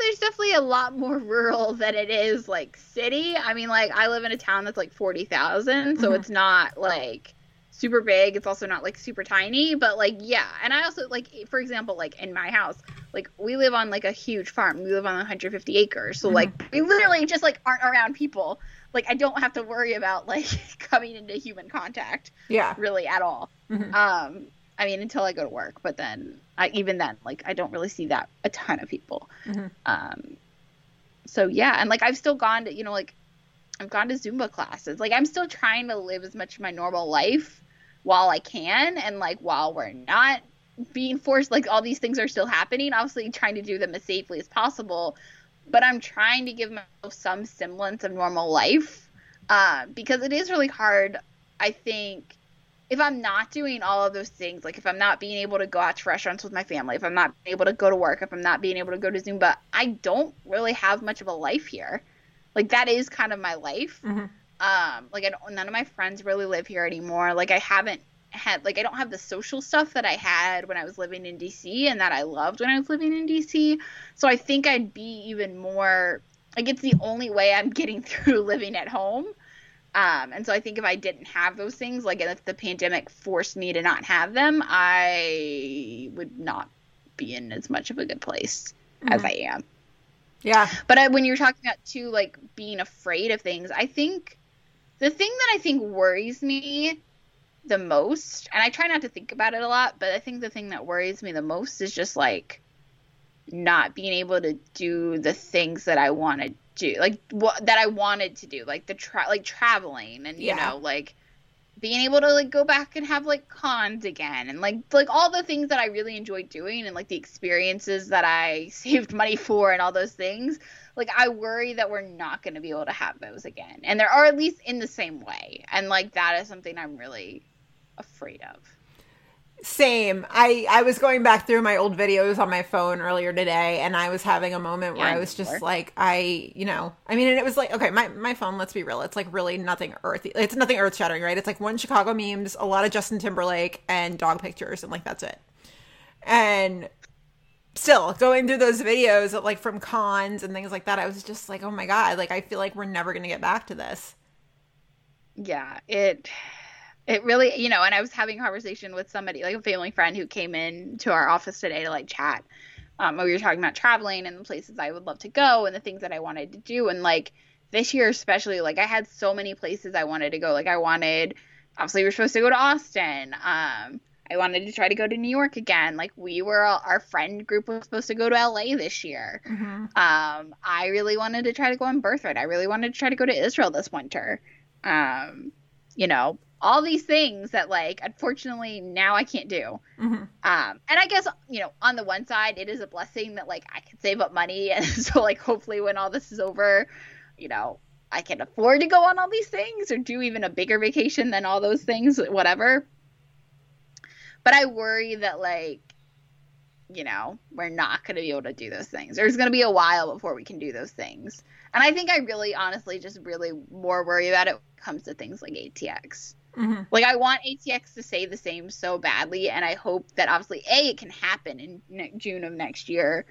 there's definitely a lot more rural than it is like city. I mean, like I live in a town that's like 40,000, so Mhm. it's not like super big. It's also not like super tiny, but like yeah. And I also like for example, like in my house, like we live on like a huge farm. We live on 150 acres. So like we literally just like aren't around people. Like I don't have to worry about like coming into human contact Yeah. really at all. Mhm. Um, I mean, until I go to work, but then I even then, like, I don't really see that a ton of people. Mhm. Um, so yeah, and like I've still gone to, you know, like I've gone to Zumba classes. Like I'm still trying to live as much of my normal life while I can, and like while we're not being forced, like all these things are still happening. Obviously, trying to do them as safely as possible, but I'm trying to give myself some semblance of normal life uh, because it is really hard. I think if I'm not doing all of those things, like if I'm not being able to go out to restaurants with my family, if I'm not able to go to work, if I'm not being able to go to Zumba, I don't really have much of a life here. Like that is kind of my life. Mhm. Um, like I don't, none of my friends really live here anymore. Like I haven't had, like I don't have the social stuff that I had when I was living in DC and that I loved when I was living in DC. So I think I'd be even more, like it's the only way I'm getting through living at home. Um, and so I think if I didn't have those things, like if the pandemic forced me to not have them, I would not be in as much of a good place as I am. Yeah. But I, when you're talking about too, like being afraid of things, I think the thing that I think worries me the most, and I try not to think about it a lot, but I think the thing that worries me the most is just like not being able to do the things that I want to do, like what that I wanted to do, like the tra- like traveling and you Yeah. know like being able to like go back and have like cons again and like like all the things that I really enjoyed doing and like the experiences that I saved money for and all those things like I worry that we're not going to be able to have those again. And there are at least in the same way. And like that is something I'm really afraid of Same. I I was going back through my old videos on my phone earlier today, and I was having a moment where Yeah, I was just sure. like, I, you know, I mean, and it was like, okay, my my phone. Let's be real, it's like really nothing earthy. It's nothing earth shattering, right? It's like One Chicago memes, a lot of Justin Timberlake, and dog pictures, and like that's it. And still going through those videos of like from cons and things like that, I was just like, oh my god, like I feel like we're never gonna get back to this. yeah it it really you know and i was having a conversation with somebody like a family friend who came in to our office today to like chat um we were talking about traveling and the places i would love to go and the things that i wanted to do and like this year especially like i had so many places i wanted to go like i wanted obviously we are supposed to go to austin um I wanted to try to go to New York again. Like we were, all our friend group was supposed to go to LA this year. Um, I really wanted to try to go on birthright. I really wanted to try to go to Israel this winter. Um, you know, all these things that like unfortunately now I can't do. Mhm. Um, and I guess you know, on the one side, it is a blessing that like I can save up money, and so like hopefully when all this is over, you know, I can afford to go on all these things or do even a bigger vacation than all those things, whatever. But I worry that like you know, we're not going to be able to do those things. There's going to be a while before we can do those things. And I think I really, honestly, just really more worry about it when it comes to things like ATX. Mhm. Like, I want ATX to say the same so badly. And I hope that obviously, A, it can happen in ne- June of next year,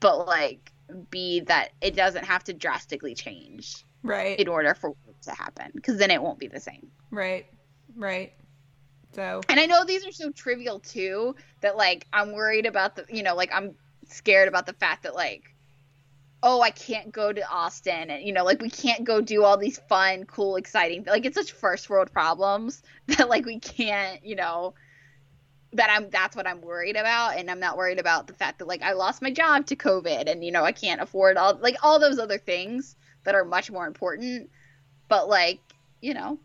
but like, B, that it doesn't have to drastically change Right. in order for it to happen because then it won't be the same. Right. Right. So And I know these are so trivial too that like I'm worried about the you know like I'm scared about the fact that like oh I can't go to Austin and you know like we can't go do all these fun cool exciting like it's such first world problems that like we can't you know that I'm that's what I'm worried about and I'm not worried about the fact that like I lost my job to COVID and you know I can't afford all like all those other things that are much more important but like you know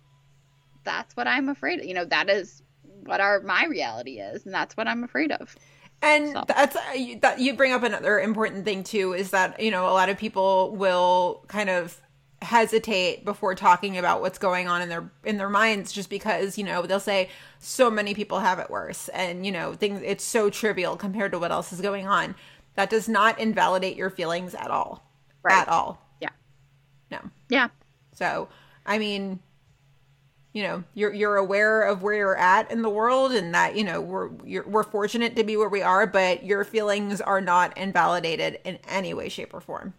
that's what I'm afraid of. You know, that is what our my reality is, and that's what I'm afraid of. And So. that's uh, you- that you bring up another important thing too is that you know a lot of people will kind of hesitate before talking about what's going on in their in their minds just because you know they'll say so many people have it worse and you know things it's so trivial compared to what else is going on that does not invalidate your feelings at all Right. at all Yeah. no Yeah. so, I mean, you know, you're you're aware of where you're at in the world, and that you know we're we're fortunate to be where we are, but your feelings are not invalidated in any way, shape, or form.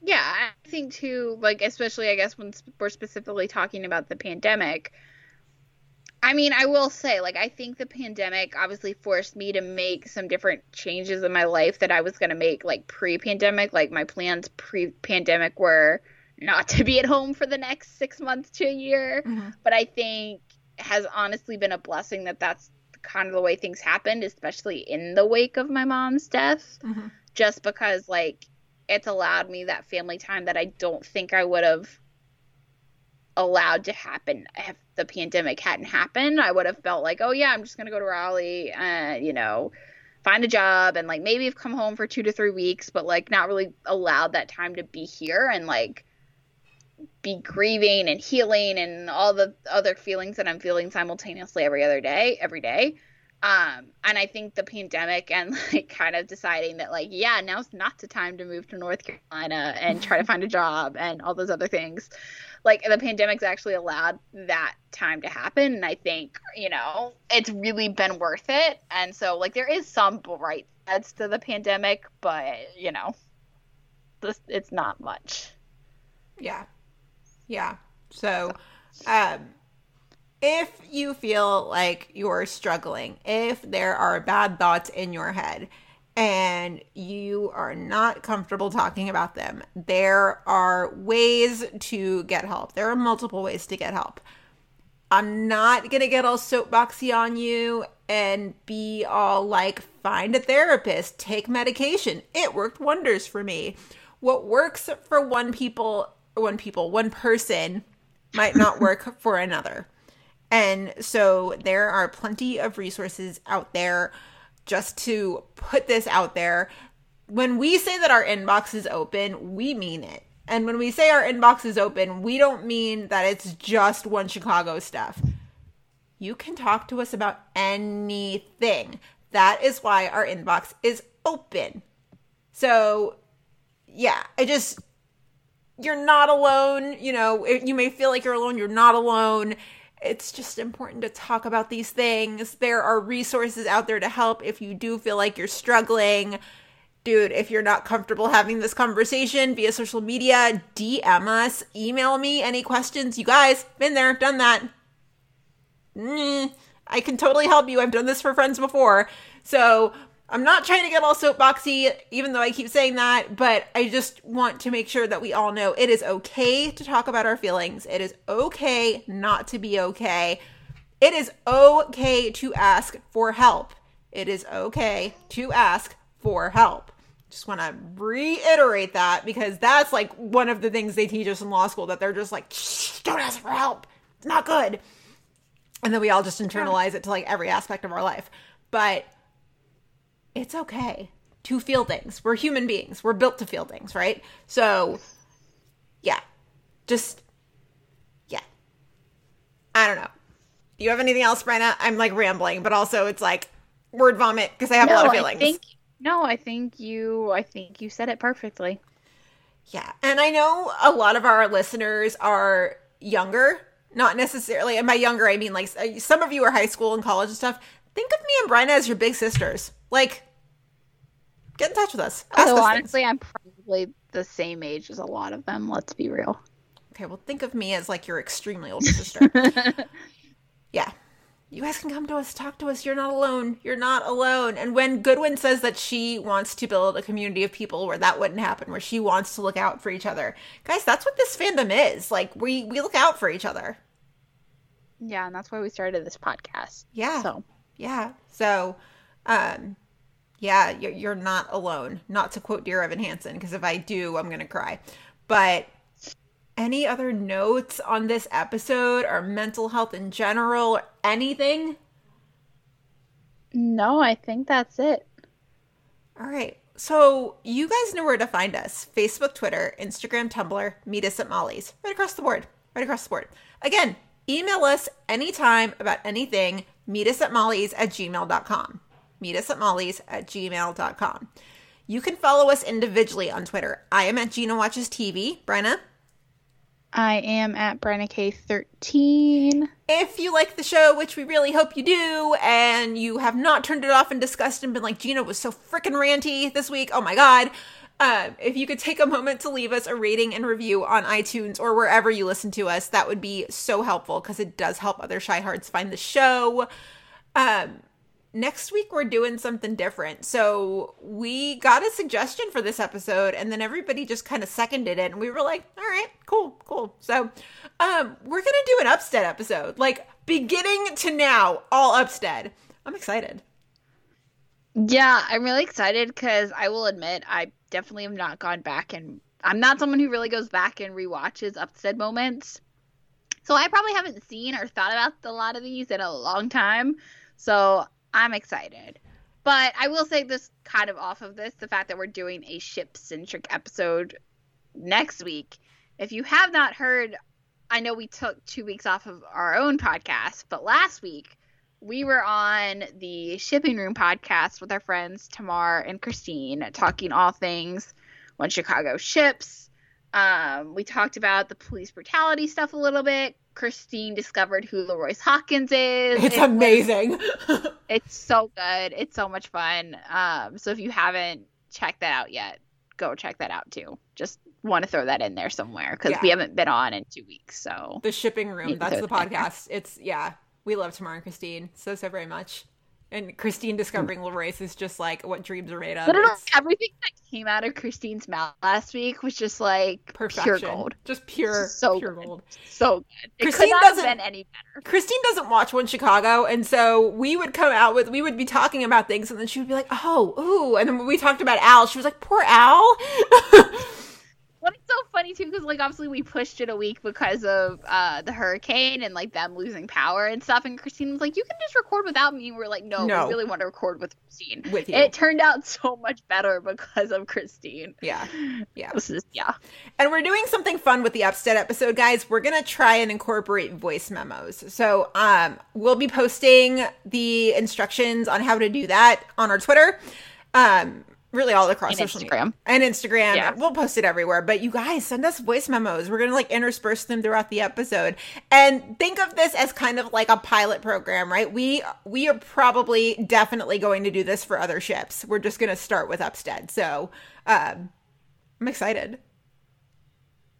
Yeah, I think too, like especially I guess when we're specifically talking about the pandemic. I mean, I will say, like, I think the pandemic obviously forced me to make some different changes in my life that I was going to make, like, pre pandemic. Like, my plans pre pandemic were not to be at home for the next six months to a year. Mhm. But I think has honestly been a blessing that that's kind of the way things happened, especially in the wake of my mom's death Mhm. just because like it's allowed me that family time that I don't think I would have allowed to happen if the pandemic hadn't happened. I would have felt like, oh yeah, I'm just gonna go to Raleigh, uh, you know, find a job and like maybe have come home for two to three weeks, but like not really allowed that time to be here and like be grieving and healing and all the other feelings that I'm feeling simultaneously every other day, every day. Um, and I think the pandemic and like kind of deciding that like, yeah, now's not the time to move to North Carolina and try to find a job and all those other things. Like the pandemic's actually allowed that time to happen. And I think, you know, it's really been worth it. And so like there is some bright sides to the pandemic, but you know, this it's not much. Yeah, yeah. So, um, if you feel like you're struggling, if there are bad thoughts in your head, and you are not comfortable talking about them, there are ways to get help. There are multiple ways to get help. I'm not going to get all soapboxy on you and be all like, find a therapist, take medication. It worked wonders for me. What works for one people, one people, one person might not work for another. And so there are plenty of resources out there just to put this out there. When we say that our inbox is open, we mean it. And when we say our inbox is open, we don't mean that it's just One Chicago stuff. You can talk to us about anything. That is why our inbox is open. So, yeah, I just, you're not alone. You know, you may feel like you're alone, you're not alone. It's just important to talk about these things. There are resources out there to help if you do feel like you're struggling dude, if you're not comfortable having this conversation via social media, DM us, email me any questions. You guys, been there, done that. Mm, I can totally help you. I've done this for friends before. So I'm not trying to get all soapboxy, even though I keep saying that, but I just want to make sure that we all know it is okay to talk about our feelings. It is okay not to be okay. It is okay to ask for help. It is okay to ask for help just want to reiterate that because that's like one of the things they teach us in law school that they're just like, don't ask for help. It's not good. And then we all just internalize it to like every aspect of our life. But it's okay to feel things. We're human beings. We're built to feel things, right? So, yeah. Just, yeah. I don't know. Do you have anything else, Brenna? I'm like rambling, but also it's like word vomit because I have no, a lot of feelings. I think no, I think you I think you said it perfectly. Yeah. And I know a lot of our listeners are younger, not necessarily, and by younger I mean like some of you are high school and college and stuff. Think of me and Brenna as your big sisters. Like get in touch with us. Ask us honestly, things. I'm probably the same age as a lot of them, let's be real. Okay, well think of me as like your extremely older sister. yeah you guys can come to us, talk to us. You're not alone. You're not alone. And when Goodwin says that she wants to build a community of people where that wouldn't happen, where she wants to look out for each other, guys, that's what this fandom is. Like we we look out for each other. Yeah, and that's why we started this podcast. Yeah. So yeah. So, um, yeah, you're, you're not alone. Not to quote Dear Evan Hansen, because if I do, I'm gonna cry. But any other notes on this episode or mental health in general or anything? No, I think that's it. All right. So you guys know where to find us Facebook, Twitter, Instagram, Tumblr, meet us at Molly's. Right across the board. Right across the board. Again, email us anytime about anything. Meet us at Molly's at gmail.com. Meet us at Molly's at gmail.com. You can follow us individually on Twitter. I am at Gina Watches TV. Brenna? I am at Brenna K13. If you like the show, which we really hope you do, and you have not turned it off in disgust and been like, Gina was so freaking ranty this week, oh my god. Uh, if you could take a moment to leave us a rating and review on iTunes or wherever you listen to us, that would be so helpful because it does help other Chi-Hards find the show. Um, next week we're doing something different. So we got a suggestion for this episode and then everybody just kind of seconded it and we were like, all right, cool, cool. So um we're gonna do an Upstead episode. Like beginning to now, all Upstead. I'm excited. Yeah, I'm really excited because I will admit I definitely have not gone back and I'm not someone who really goes back and rewatches Upstead moments. So I probably haven't seen or thought about a lot of these in a long time. So I'm excited. But I will say this kind of off of this the fact that we're doing a ship centric episode next week. If you have not heard, I know we took two weeks off of our own podcast, but last week we were on the shipping room podcast with our friends Tamar and Christine talking all things One Chicago ships. Um, we talked about the police brutality stuff a little bit, Christine discovered who LaRoyce Hawkins is. It's it amazing. it's so good. It's so much fun. Um, so if you haven't checked that out yet, go check that out too. Just want to throw that in there somewhere because yeah. we haven't been on in two weeks. So the shipping room. That's the podcast. It's yeah. We love Tamar and Christine so so very much. And Christine discovering LaRoyce is just like what dreams are made of. Literally it's... everything that came out of Christine's mouth last week was just like Perfection. pure gold. Just pure, so pure good. gold. So good. It Christine doesn't, been any better. Christine doesn't watch One Chicago, and so we would come out with we would be talking about things, and then she would be like, "Oh, ooh," and then when we talked about Al, she was like, "Poor Al." It's so funny too because like obviously we pushed it a week because of uh the hurricane and like them losing power and stuff. And Christine was like, "You can just record without me." We're like, "No, No. we really want to record with Christine." With you. It turned out so much better because of Christine. yeah. Yeah. This is yeah. And we're doing something fun with the Upstead episode, guys. We're gonna try and incorporate voice memos. So um we'll be posting the instructions on how to do that on our Twitter. Um really all across And social media. Instagram. And Instagram. Yeah. We'll post it everywhere. But you guys send us voice memos. We're gonna like intersperse them throughout the episode. And think of this as kind of like a pilot program, right? We we are probably definitely going to do this for other ships. We're just gonna start with Upstead. So um I'm excited.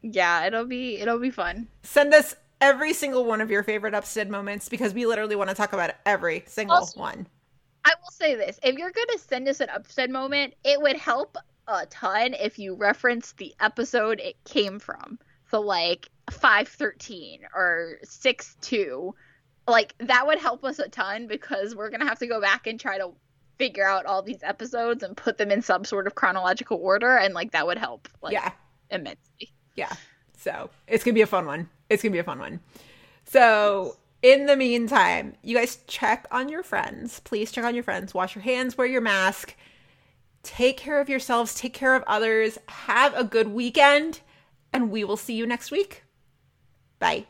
Yeah, it'll be it'll be fun. Send us every single one of your favorite Upstead moments because we literally want to talk about every single Also- one. I will say this: if you're gonna send us an upset moment, it would help a ton if you reference the episode it came from. So like five thirteen or six two, like that would help us a ton because we're gonna have to go back and try to figure out all these episodes and put them in some sort of chronological order, and like that would help like yeah. immensely. Yeah. So it's going to be a fun one. It's going to be a fun one. So in the meantime, you guys check on your friends. Please check on your friends. Wash your hands, wear your mask. Take care of yourselves, take care of others. Have a good weekend, and we will see you next week. Bye.